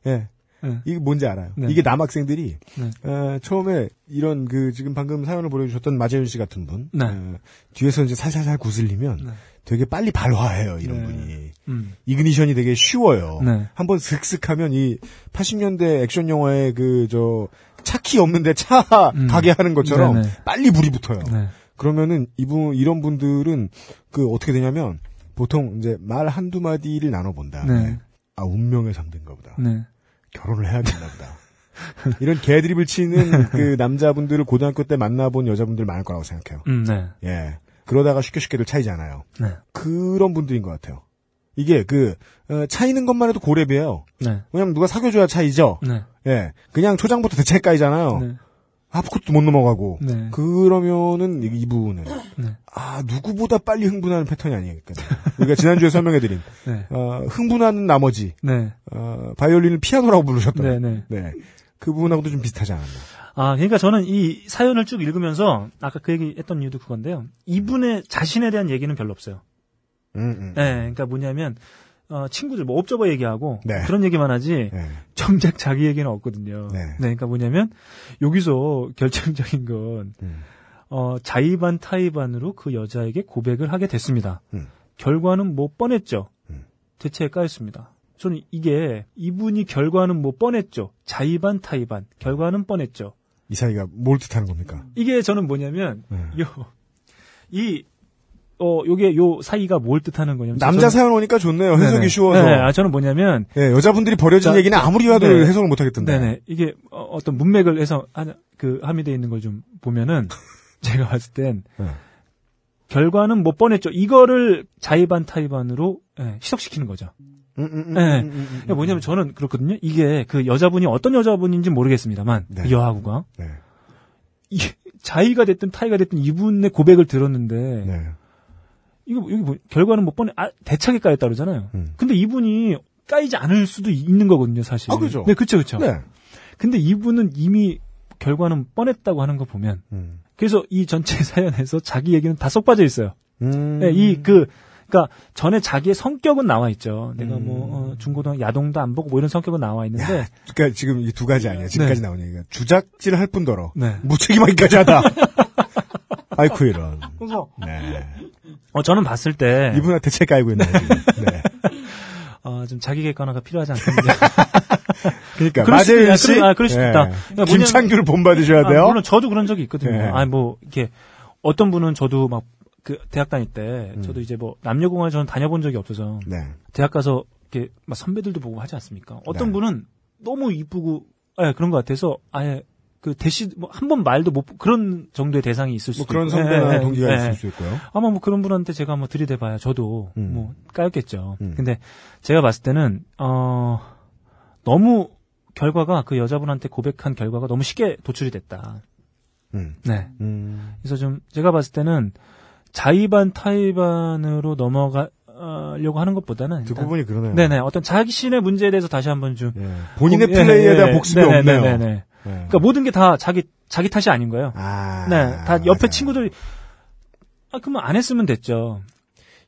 예, 네. 이게 뭔지 알아요. 네. 이게 남학생들이 네. 어, 처음에 이런 그 지금 방금 사연을 보내주셨던 마재윤 씨 같은 분 네. 어, 뒤에서 이제 살살살 구슬리면 네. 되게 빨리 발화해요 이런 네. 분이 음. 이그니션이 되게 쉬워요. 네. 한번 슥슥하면 이 80년대 액션 영화의 그 저 차키 없는데 차 음. 가게 하는 것처럼 네네. 빨리 불이 붙어요. 네. 그러면은 이분 이런 분들은 그 어떻게 되냐면 보통 이제 말 한두 마디를 나눠 본 다음에 네. 아 운명의 상대인가 보다. 네. 결혼을 해야겠나 보다. 이런 개드립을 치는 그 남자분들을 고등학교 때 만나본 여자분들 많을 거라고 생각해요. 음, 네. 예. 그러다가 쉽게 쉽게들 차이지 않아요. 네. 그런 분들인 것 같아요. 이게 그 어, 차이는 것만 해도 고렙이에요. 네. 왜냐면 누가 사귀어줘야 차이죠. 네. 예. 그냥 초장부터 대차까지잖아요. 네. 아무것도 못 넘어가고. 네. 그러면은 이- 이분은 네. 아 누구보다 빨리 흥분하는 패턴이 아니겠까. 우리가 지난주에 설명해드린 네. 어, 흥분하는 나머지 네. 어, 바이올린을 피아노라고 부르셨던 네. 네. 네. 그 부분하고도 좀 비슷하지 않았나. 아, 그러니까 저는 이 사연을 쭉 읽으면서 아까 그 얘기 했던 이유도 그건데요. 이분의 자신에 대한 얘기는 별로 없어요. 음, 음. 네. 그러니까 뭐냐면 어, 친구들 뭐 옵저버 얘기하고 네. 그런 얘기만 하지 네. 정작 자기 얘기는 없거든요. 네. 그러니까 뭐냐면 여기서 결정적인 건 음. 어, 자의반 타의반으로 그 여자에게 고백을 하게 됐습니다. 음. 결과는 뭐 뻔했죠. 음. 대체에 까였습니다. 저는 이게 이분이 결과는 뭐 뻔했죠. 자의반 타의반 결과는 뻔했죠. 이 사이가 뭘 뜻하는 겁니까? 이게 저는 뭐냐면 네. 요이 어 요게 요 사이가 뭘 뜻하는 거냐면 남자 저는- 사연 오니까 좋네요. 해석이 네네. 쉬워서. 네, 아, 저는 뭐냐면 예, 여자분들이 버려진 자, 얘기는 아무리 봐도 네. 해석을 못 하겠던데. 네네 이게 어, 떤 문맥을 해서 하- 그 함의돼 있는 걸 좀 보면은 제가 봤을 땐 네. 결과는 못 뻔했죠. 이거를 자의반 타의반으로 예, 희석시키는 거죠. 음, 음, 음, 네. 음, 음, 음, 그러니까 뭐냐면 저는 그렇거든요. 이게 그 여자분이 어떤 여자분인지 모르겠습니다만 네. 그 여하구가 네. 이 자의가 됐든 타의가 됐든 이분의 고백을 들었는데 네. 이거 여기 뭐 결과는 못 뻔해 아, 대차게 까였다 그러잖아요. 음. 근데 이분이 까이지 않을 수도 있는 거거든요, 사실. 아, 그죠. 네, 그렇죠, 그렇죠. 네. 근데 이분은 이미 결과는 뻔했다고 하는 거 보면 음. 그래서 이 전체 사연에서 자기 얘기는 다 쏙 빠져 있어요. 음. 네, 이그 그러니까 전에 자기의 성격은 나와 있죠. 내가 음. 뭐 어, 중고등 야동도 안 보고 뭐 이런 성격은 나와 있는데 그러니까 지금 이 두 가지 아니야. 지금까지 나온 얘기가 주작질 할 뿐더러 네. 무책임하기까지 하다. 아이쿠 이런. 그래서 네. 어, 저는 봤을 때 이분한테 책 깔고 있네. 네. 어, 좀 자기 객관화가 필요하지 않겠냐. 그러니까 마재윤 있- 씨, 그럴- 아, 그럴 수도 예. 있다. 그러니까 뭐냐면- 김창규를 본받으셔야 아, 돼요. 물론 저도 그런 적이 있거든요. 네. 아니 뭐 이렇게 어떤 분은 저도 막 그 대학 다닐 때 음. 저도 이제 뭐 남녀공학 저는 다녀본 적이 없어서 네. 대학 가서 이렇게 막 선배들도 보고 하지 않습니까? 어떤 네. 분은 너무 이쁘고 예, 그런 것 같아서 아예 그 대시 뭐 한 번 말도 못 그런 정도의 대상이 있을 수도 뭐 그런. 선배나 예, 예, 동기가 예. 있을 수 있고요. 아마 뭐 그런 분한테 제가 뭐 들이대봐야 저도 음. 뭐 까였겠죠. 음. 근데 제가 봤을 때는 어 너무 결과가 그 여자분한테 고백한 결과가 너무 쉽게 도출이 됐다. 음. 네. 음. 그래서 좀 제가 봤을 때는 자의반 타의반으로 넘어가려고 하는 것보다는 듣고 일단- 보니 그러네요. 네네 어떤 자신의 문제에 대해서 다시 한번 좀 예. 본인의 공- 플레이에 예, 대한 예, 복습이 네네, 없네요. 네네. 네. 그러니까 모든 게 다 자기 자기 탓이 아닌 거예요. 아. 네, 다 옆에 맞아요. 친구들이 아 그러면 안 했으면 됐죠.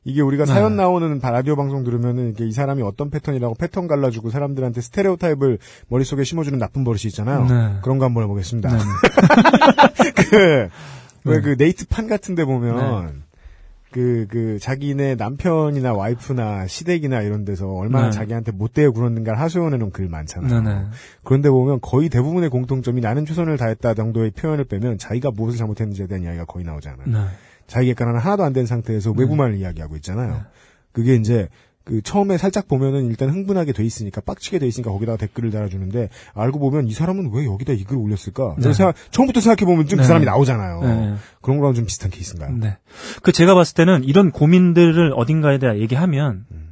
이게 우리가 네. 사연 나오는 바- 라디오 방송 들으면은 이게 이 사람이 어떤 패턴이라고 패턴 갈라주고 사람들한테 스테레오 타입을 머릿속에 심어주는 나쁜 버릇이 있잖아요. 네. 그런 거 한번 해보겠습니다. 네네. 그, 왜 네. 그 네이트 판 같은 데 보면 그, 그, 자기네 남편이나 와이프나 시댁이나 이런 데서 얼마나 네. 자기한테 못되게 굴었는가를 하소연해놓은 글 많잖아요. 네 네. 그런데 보면 거의 대부분의 공통점이 나는 최선을 다했다 정도의 표현을 빼면 자기가 무엇을 잘못했는지에 대한 이야기가 거의 나오잖아요. 네. 자기 객관화는 하나도 안 된 상태에서 외부만을 이야기하고 있잖아요. 네. 그게 이제 그 처음에 살짝 보면은 일단 흥분하게 돼 있으니까 빡치게 돼 있으니까 거기다가 댓글을 달아주는데 알고 보면 이 사람은 왜 여기다 이 글을 올렸을까? 네. 생각- 처음부터 생각해 보면 좀그 네. 사람이 나오잖아요. 네. 그런 거랑 좀 비슷한 케이스인가요? 네. 그 제가 봤을 때는 이런 고민들을 어딘가에 대해 얘기하면 음.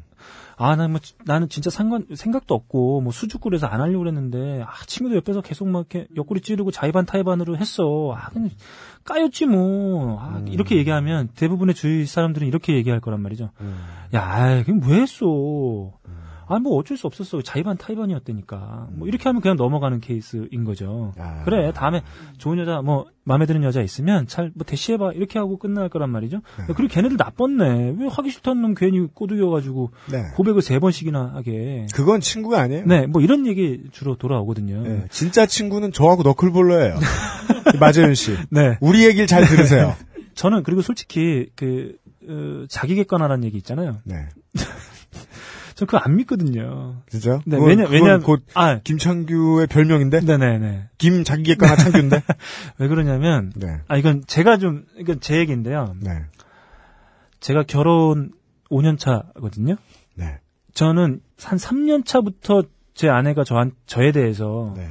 아, 나 뭐, 나는 진짜 상관, 생각도 없고, 뭐, 수줍고 그래서 안 하려고 그랬는데, 아, 친구들 옆에서 계속 막 이렇게 옆구리 찌르고 자의반 타의반으로 했어. 아, 까였지 뭐. 아, 음. 이렇게 얘기하면 대부분의 주위 사람들은 이렇게 얘기할 거란 말이죠. 음. 야, 아이, 그냥 왜 했어? 아, 뭐 어쩔 수 없었어. 자의반 타의반이었다니까. 뭐 이렇게 하면 그냥 넘어가는 케이스인 거죠. 아. 그래, 다음에 좋은 여자, 뭐, 마음에 드는 여자 있으면 잘, 뭐, 대시해봐. 이렇게 하고 끝날 거란 말이죠. 야, 그리고 걔네들 나빴네. 왜 하기 싫다는 놈 괜히 꼬드겨가지고 네. 고백을 세 번씩이나 하게. 그건 친구가 아니에요. 네, 뭐 이런 얘기 주로 돌아오거든요. 네, 진짜 친구는 저하고 너클볼러예요. 마재윤 씨. 네. 우리 얘기를 잘 들으세요. 저는 그리고 솔직히 그, 어, 자기 객관화라는 얘기 있잖아요. 네. 저 그거 안 믿거든요. 진짜? 네, 그건- 왜냐, 그건 왜냐, 곧 아, 김창규의 별명인데? 네네네. 김 자기 객관화 창규인데? 왜 그러냐면, 네. 아, 이건 제가 좀, 이건 제 얘기인데요. 네. 제가 결혼 5년 차거든요. 네. 저는 한 3년 차부터 제 아내가 저한, 저에 대해서 네.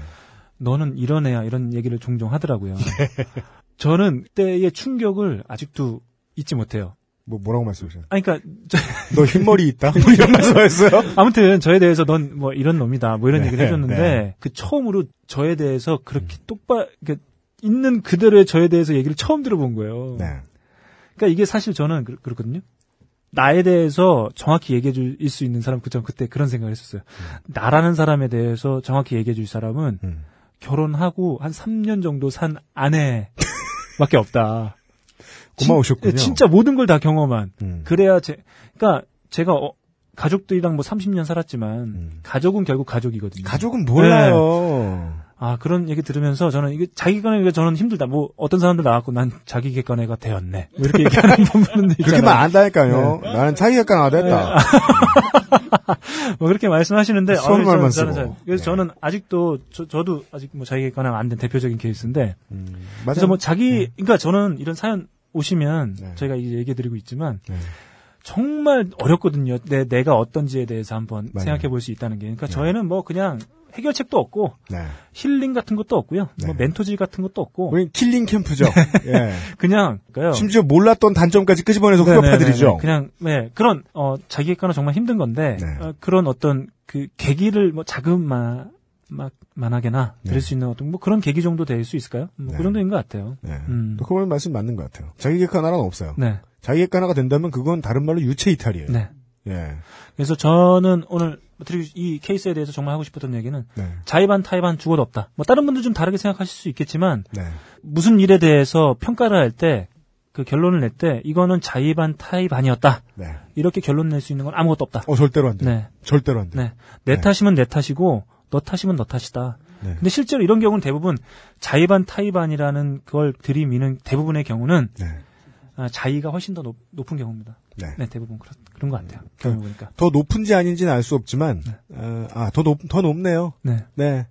너는 이런 애야 이런 얘기를 종종 하더라고요. 저는 그때의 충격을 아직도 잊지 못해요. 뭐, 뭐라고 말씀하세요? 아니, 그러니까 저- 너 흰머리 있다? 뭐 이런 말씀하셨어요? 아무튼 저에 대해서 넌 뭐 이런 놈이다 뭐 이런 네, 얘기를 해줬는데 네. 그 처음으로 저에 대해서 그렇게 똑바 그 있는 그대로의 저에 대해서 얘기를 처음 들어본 거예요. 네. 그러니까 이게 사실 저는 그, 렇거든요 나에 대해서 정확히 얘기해 줄 수 있는 사람 그전 그때 그런 생각을 했었어요. 나라는 사람에 대해서 정확히 얘기해 줄 사람은 음. 결혼하고 한 3년 정도 산 아내밖에 없다. 고마우셨군요. 진, 진짜 모든 걸 다 경험한. 음. 그래야 제, 그러니까 제가 어, 가족들이랑 뭐 30년 살았지만 음. 가족은 결국 가족이거든요. 가족은 몰라요. 아 그런 얘기 들으면서 저는 이게 자기 객관애가 저는 힘들다. 뭐 어떤 사람들 나왔고 난 자기 객관애가 되었네. 뭐 이렇게 얘기하는 분들도 그렇게. 말 안다니까요. 나는 자기 객관화 됐다. 뭐 그렇게 말씀하시는데 어우, 말만 저는- 저는 쓰고. 잘- 그래서 네. 저는 아직도 저, 도 아직 뭐 자기 객관화가 안 된 대표적인 케이스인데 음, 그래서. 뭐 자기 그러니까 저는 이런 사연 오시면 네. 저희가 이제 얘기해 드리고 있지만 네. 정말 어렵거든요. 내, 내가 어떤지에 대해서 한번 맞아요. 생각해 볼 수 있다는 게. 그러니까 네. 저희는 뭐 그냥 해결책도 없고 네. 힐링 같은 것도 없고요. 네. 뭐 멘토질 같은 것도 없고 killing camp죠. 예. 그냥 그요. 심지어 몰랐던 단점까지 끄집어내서 후벼파드리죠. 그냥 네 그런 어 자기 객관은 정말 힘든 건데 네. 어, 그런 어떤 그 계기를 뭐 자그마 막 만하게나 네. 드릴 수 있는 어떤 뭐 그런 계기 정도 될 수 있을까요? 뭐 네. 그 정도인 것 같아요. 네. 음. 또 그런 말씀 맞는 것 같아요. 자기 객관화는 없어요. 네, 자기 객관화가 된다면 그건 다른 말로 유체 이탈이에요. 네. 예. 그래서 저는 오늘 드리고 이 케이스에 대해서 정말 하고 싶었던 얘기는 네. 자의반 타의반 죽어도 없다. 뭐 다른 분들 좀 다르게 생각하실 수 있겠지만 네. 무슨 일에 대해서 평가를 할 때 그 결론을 낼 때 이거는 자의 반 타의 반이었다. 네. 이렇게 결론 낼 수 있는 건 아무것도 없다. 어, 절대로 안 돼요. 네. 절대로 안 돼요. 네. 내 네. 탓이면 내 탓이고 너 탓이면 너 탓이다. 네. 근데 실제로 이런 경우는 대부분 자의 반 타의 반이라는 그걸 들이미는 대부분의 경우는 네. 아, 자의가 훨씬 더 높, 은 경우입니다. 네. 네, 대부분 그런 그런 것 같아요. 경험 보니까. 더 높은지 아닌지는 알 수 없지만, 어, 아, 더 높, 더 높네요. 네. 네.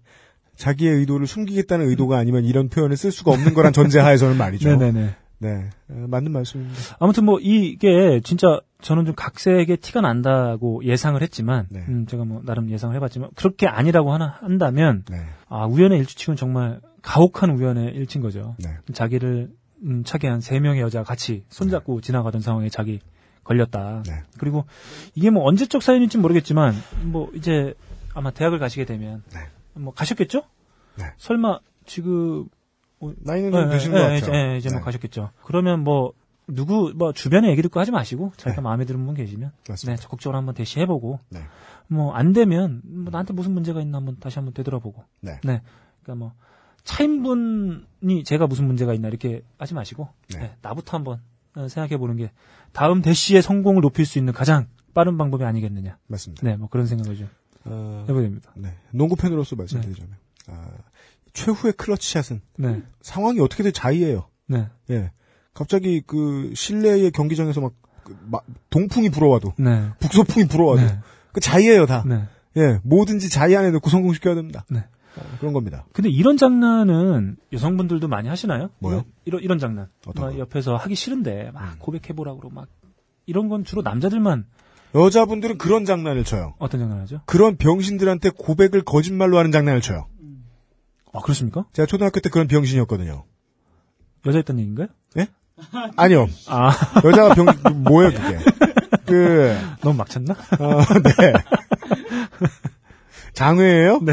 자기의 의도를 숨기겠다는 의도가 아니면 이런 표현을 쓸 수가 없는 거란 전제하에서는 말이죠. 네네네. 네. 어, 맞는 말씀입니다. 아무튼 뭐 이게 진짜 저는 좀 각색의 티가 난다고 예상을 했지만 네. 음, 제가 뭐 나름 예상을 해봤지만 그렇게 아니라고 하나 한다면 네. 아 우연의 일치치고는 정말 가혹한 우연의 일치인 거죠. 네. 자기를 음, 차게 한 세 명의 여자가 같이 손잡고 지나가던 상황에 자기 걸렸다. 네. 그리고 이게 뭐 언제적 사연인지 는 모르겠지만 뭐 이제 아마 대학을 가시게 되면 네. 뭐 가셨겠죠? 네. 설마 지금 나이는 좀 되시는 것 예, 같아요. 예, 이제 뭐 네. 가셨겠죠. 그러면 뭐 누구 뭐 주변에 얘기 듣고 하지 마시고 자기가 네. 마음에 드는 분 계시면 맞습니다. 네, 적극적으로 한번 대시해보고 네. 뭐안 되면 뭐 나한테 무슨 문제가 있나 한번 다시 한번 되돌아보고 네. 그러니까 뭐 차인분이 제가 무슨 문제가 있나 이렇게 하지 마시고 네. 네, 나부터 한번 생각해 보는 게 다음 대시의 성공을 높일 수 있는 가장 빠른 방법이 아니겠느냐. 맞습니다. 네, 뭐 그런 생각을 좀 어, 해보게 됩니다. 네. 농구 팬으로서 말씀드리자면, 아, 최후의 클러치샷은 네, 상황이 어떻게 든 자의예요. 네, 예. 갑자기 그 실내의 경기장에서 막, 그 마- 동풍이 불어와도, 네, 북소풍이 불어와도, 네, 그 자의예요, 다. 네. 예. 뭐든지 자의 안에 넣고 성공시켜야 됩니다. 네. 어, 그런 겁니다. 근데 이런 장난은 여성분들도 많이 하시나요? 뭐요? 이런 이런 장난. 어떤 막 거? 옆에서 하기 싫은데 막 음. 고백해보라고 그러고 막 이런 건 주로 남자들만 여자분들은 그런 장난을 쳐요. 어떤 장난 하죠? 그런 병신들한테 고백을 거짓말로 하는 장난을 쳐요. 아 그렇습니까? 제가 초등학교 때 그런 병신이었거든요. 여자였던 얘기인가요? 아니요. 아 여자가 병, 뭐예요, 그게. 그, 너무 막 찼나? 어, 네. 장외예요 네.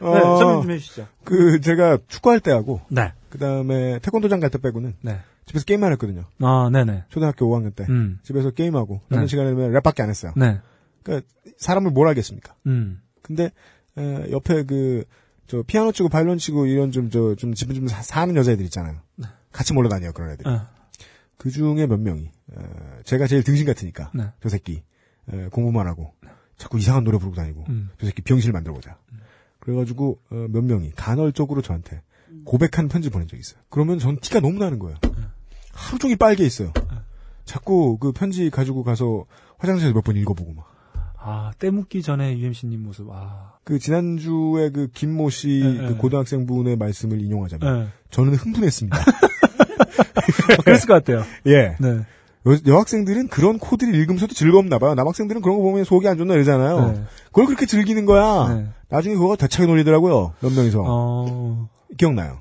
어, 네, 설명 좀 해주시죠. 그, 제가 축구할 때 하고, 네, 그 다음에 태권도장 갈 때 빼고는 네. 집에서 게임만 했거든요. 아 네네. 초등학교 5학년 때. 음, 집에서 게임하고, 네. 남는 시간에 되면 랩밖에 안 했어요. 네, 그러니까 사람을 뭘 알겠습니까? 음, 근데, 에, 옆에 그, 저, 피아노 치고 바이올린 치고 이런 좀, 저, 좀 집에 좀 사- 사는 여자애들 있잖아요. 같이 몰려 다녀요, 그런 애들. 어, 그 중에 몇 명이, 에, 제가 제일 등신 같으니까, 네, 저 새끼, 에, 공부만 하고, 자꾸 이상한 노래 부르고 다니고, 음, 저 새끼 병신을 만들어보자. 그래가지고, 어, 몇 명이 간헐적으로 저한테 고백한 편지 보낸 적이 있어요. 그러면 전 티가 너무 나는 거예요. 하루 종일 빨개 있어요. 자꾸 그 편지 가지고 가서 화장실에서 몇 번 읽어보고 막. 아 떼묻기 전에 UMC님 모습. 아, 그 지난주에 그 김모 씨 네, 그 네. 고등학생 분의 말씀을 인용하자면 네. 저는 흥분했습니다. 어, 그랬을 것 같아요. 예. 네, 여, 여학생들은 그런 코드를 읽으면서도 즐겁나 봐요. 남학생들은 그런 거 보면 속이 안 좋나 이러잖아요. 네. 그걸 그렇게 즐기는 거야. 네. 나중에 그거 대차게 놀리더라고요. 몇 명이서. 어, 기억나요?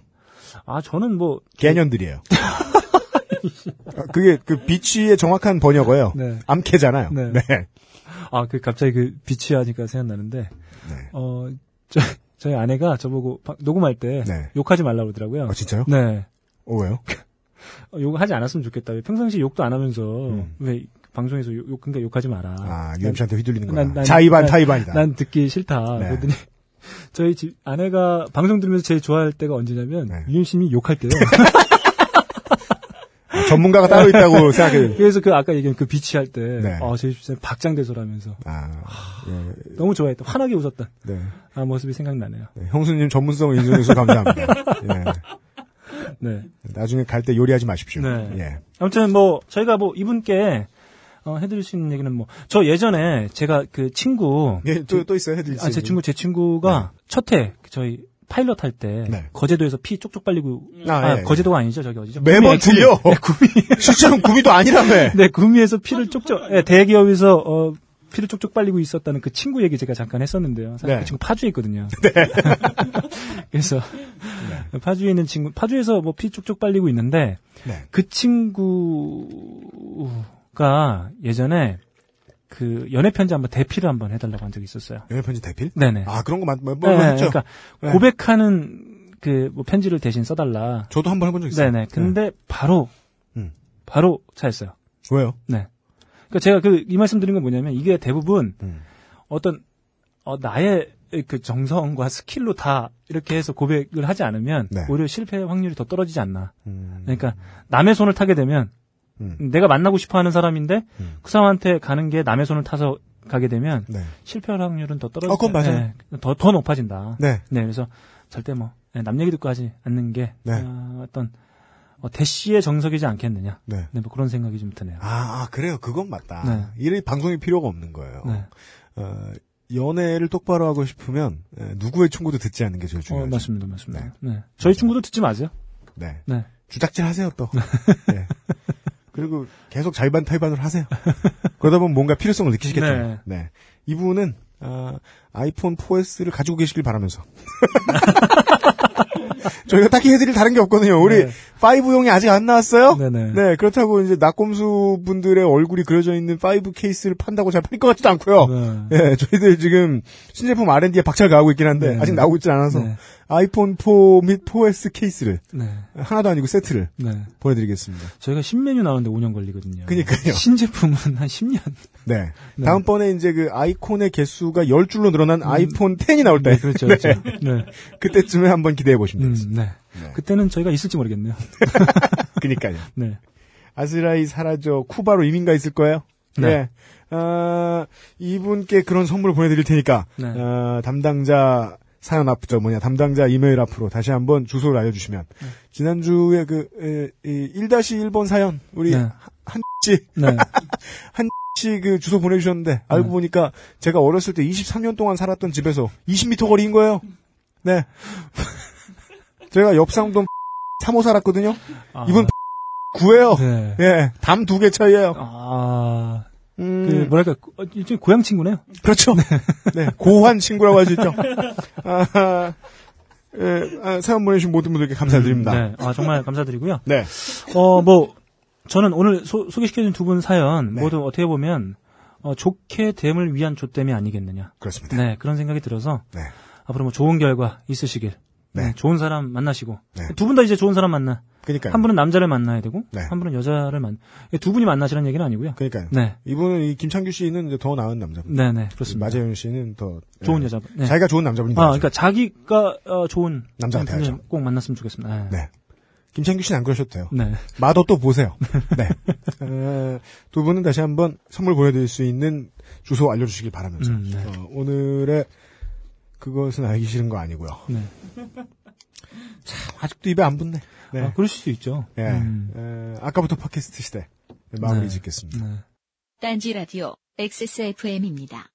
아 저는 뭐 개년들이에요. 아, 그게 그 비치의 정확한 번역어예요. 네. 암캐잖아요. 네. 네. 아, 그 갑자기 그 비치 하니까 생각나는데, 네. 어, 저, 저희 아내가 저보고 바- 녹음할 때 네. 욕하지 말라고 그러더라고요. 아, 진짜요? 네. 어, 왜요? 어, 욕하지 않았으면 좋겠다. 왜 평상시 욕도 안 하면서 음. 왜 방송에서 욕, 욕 그러니까 욕하지 마라. 아, 유엠씨한테 휘둘리는 거야. 난- 난- 자의반, 난- 타의반이다. 난 듣기 싫다. 네. 그랬더니 저희 집 아내가 방송 들으면서 제일 좋아할 때가 언제냐면 네. 유현심이 욕할 때요. 아, 전문가가 따로 있다고 생각해. 그래서 그 아까 얘기한 그 bitch 할 때, 네. 아, 저희 집사람 박장대소라면서 아, 예, 너무 좋아했다. 환하게 웃었던 네. 아, 모습이 생각나네요. 네, 형수님 전문성을 인정해주셔서 감사합니다. 예. 네. 나중에 갈 때 요리하지 마십시오. 네. 예. 아무튼 뭐 저희가 뭐 이분께 어, 해드릴 수 있는 얘기는 뭐 저 예전에 제가 그 친구 예, 또, 또 있어요, 해드릴 수아제 있는. 친구 제 친구가 첫해 저희 파일럿 할때 네. 거제도에서 피 쪽쪽 빨리고 아, 아, 예, 예. 거제도가 아니죠 저기 어디죠? 매번 구미, 틀려. 구미. 네, 구미 실제로는 구미도 아니라며. 네 구미에서 피를 쪽쪽 예, 대기업에서 어, 피를 쪽쪽 빨리고 있었다는 그 친구 얘기 제가 잠깐 했었는데요. 사실 네. 그 친구 파주에 있거든요. 그래서 파주에 있는 친구 파주에서 뭐 피 쪽쪽 빨리고 있는데 네. 그 친구가 예전에 그 연애 편지 한번 대피를 한번 해달라고 한 적이 있었어요. 연애 편지 대필? 네네. 아, 그런 거 몇, 몇 네, 번 했죠. 그러니까 네. 고백하는 그 뭐 편지를 대신 써달라. 저도 한번 해본 적 있어요. 네네. 근데 바로 음. 바로 차였어요. 왜요? 네. 그러니까 제가 그 이 말씀 드린 건 뭐냐면 이게 대부분 음. 어떤 어 나의 그 정성과 스킬로 다 이렇게 해서 고백을 하지 않으면 네. 오히려 실패 확률이 더 떨어지지 않나. 음, 그러니까 남의 손을 타게 되면 음, 내가 만나고 싶어하는 사람인데 음. 그 사람한테 가는 게 남의 손을 타서 가게 되면 네. 실패할 확률은 더 떨어지. 어, 그건 맞아요. 더, 더 높아진다. 네. 네, 그래서 절대 뭐, 네, 남 얘기 듣고 하지 않는 게, 네. 어, 떤 어, 대시의 정석이지 않겠느냐. 네. 네, 뭐 그런 생각이 좀 드네요. 아, 아, 그래요. 그건 맞다. 네. 이래 방송이 필요가 없는 거예요. 네. 어, 연애를 똑바로 하고 싶으면 에, 누구의 충고도 듣지 않는 게 제일 어, 중요하죠. 맞습니다, 맞습니다. 네. 저희 친구도 듣지 마세요. 네. 네. 주작질 하세요, 또. 네. 그리고 계속 자의반 타의반으로 하세요. 그러다 보면 뭔가 필요성을 느끼시겠죠. 네. 네. 이분은 아, 아이폰 4S를 가지고 계시길 바라면서. 저희가 딱히 해드릴 다른 게 없거든요. 우리 네. 5용이 아직 안 나왔어요? 네네. 네, 그렇다고 이제 낙곰수 분들의 얼굴이 그려져 있는 5 케이스를 판다고 잘 팔릴 것 같지도 않고요. 네. 예, 저희들 지금 신제품 R&D에 박차를 가하고 있긴 한데 네. 아직 나오고 있지 않아서 네. 아이폰 4 및 4S 케이스를 네. 하나도 아니고 세트를 네. 보내드리겠습니다. 저희가 신메뉴 나오는데 5년 걸리거든요. 그니까요. 신제품은 한 10년. 네. 네. 다음번에 이제 그 아이콘의 개수가 10줄로 늘어난 아이폰 10이 나올 때. 네, 그렇죠, 그렇죠. 네. 그때쯤에 한번 기대해 보시면 음, 되겠습니다. 네. 그때는 저희가 있을지 모르겠네요. 그니까요. 네. 아스라이 사라져 쿠바로 이민가 있을 거예요. 네. 네. 어, 이분께 그런 선물을 보내드릴 테니까 네. 어, 담당자 사연 앞, 저 뭐냐 담당자 이메일 앞으로 다시 한번 주소를 알려주시면 네. 지난주에 그 에, 이 1-1번 사연 우리 네. 한씨 네. 씨그 주소 보내주셨는데 알고 보니까 제가 어렸을 때 23년 동안 살았던 집에서 20m 거리인 거예요. 네. 제가 옆상동 3호 살았거든요. 아, 이분 구예요. 네. 예, 담 두 개 차이예요. 아, 음, 그, 뭐랄까, 어, 일종의 고향 친구네요. 그렇죠. 네, 고환 친구라고 할 수 있죠. 아, 예, 아, 사연 보내주신 모든 분들께 감사드립니다. 네. 아, 정말 감사드리고요. 네. 어, 뭐, 저는 오늘 소, 소개시켜준 두 분 사연 네. 모두 어떻게 보면, 어, 좋게 됨을 위한 조땜이 아니겠느냐. 그렇습니다. 네, 그런 생각이 들어서, 네. 앞으로 뭐 좋은 결과 있으시길. 네. 네, 좋은 사람 만나시고. 네. 두분 다 이제 좋은 사람 만나. 그니까요. 한 분은 남자를 만나야 되고, 네. 한 분은 여자를 만, 두 분이 만나시라는 얘기는 아니고요. 그니까요. 네. 이분은 이 김창규 씨는 이제 더 나은 남자분. 네 네, 그렇습니다. 마재현 씨는 더 좋은 예, 여자분. 네. 자기가 좋은 남자분이다. 아, 그러니까 자기가 어, 좋은 돼야죠. 꼭 만났으면 좋겠습니다. 네. 네. 김창규 씨는 안 그러셔도 돼요. 네. 마더 또 보세요. 네. 에, 두 분은 다시 한번 선물 보내드릴 수 있는 주소 알려주시길 바라면서 음, 네. 어, 오늘의 그것은 알기 싫은 거 아니고요. 네. 참, 아직도 입에 안 붙네. 네. 아, 그럴 수도 있죠. 예. 음. 에, 아까부터 팟캐스트 시대 마무리 네. 짓겠습니다. 네. 딴지 라디오 XSFM입니다.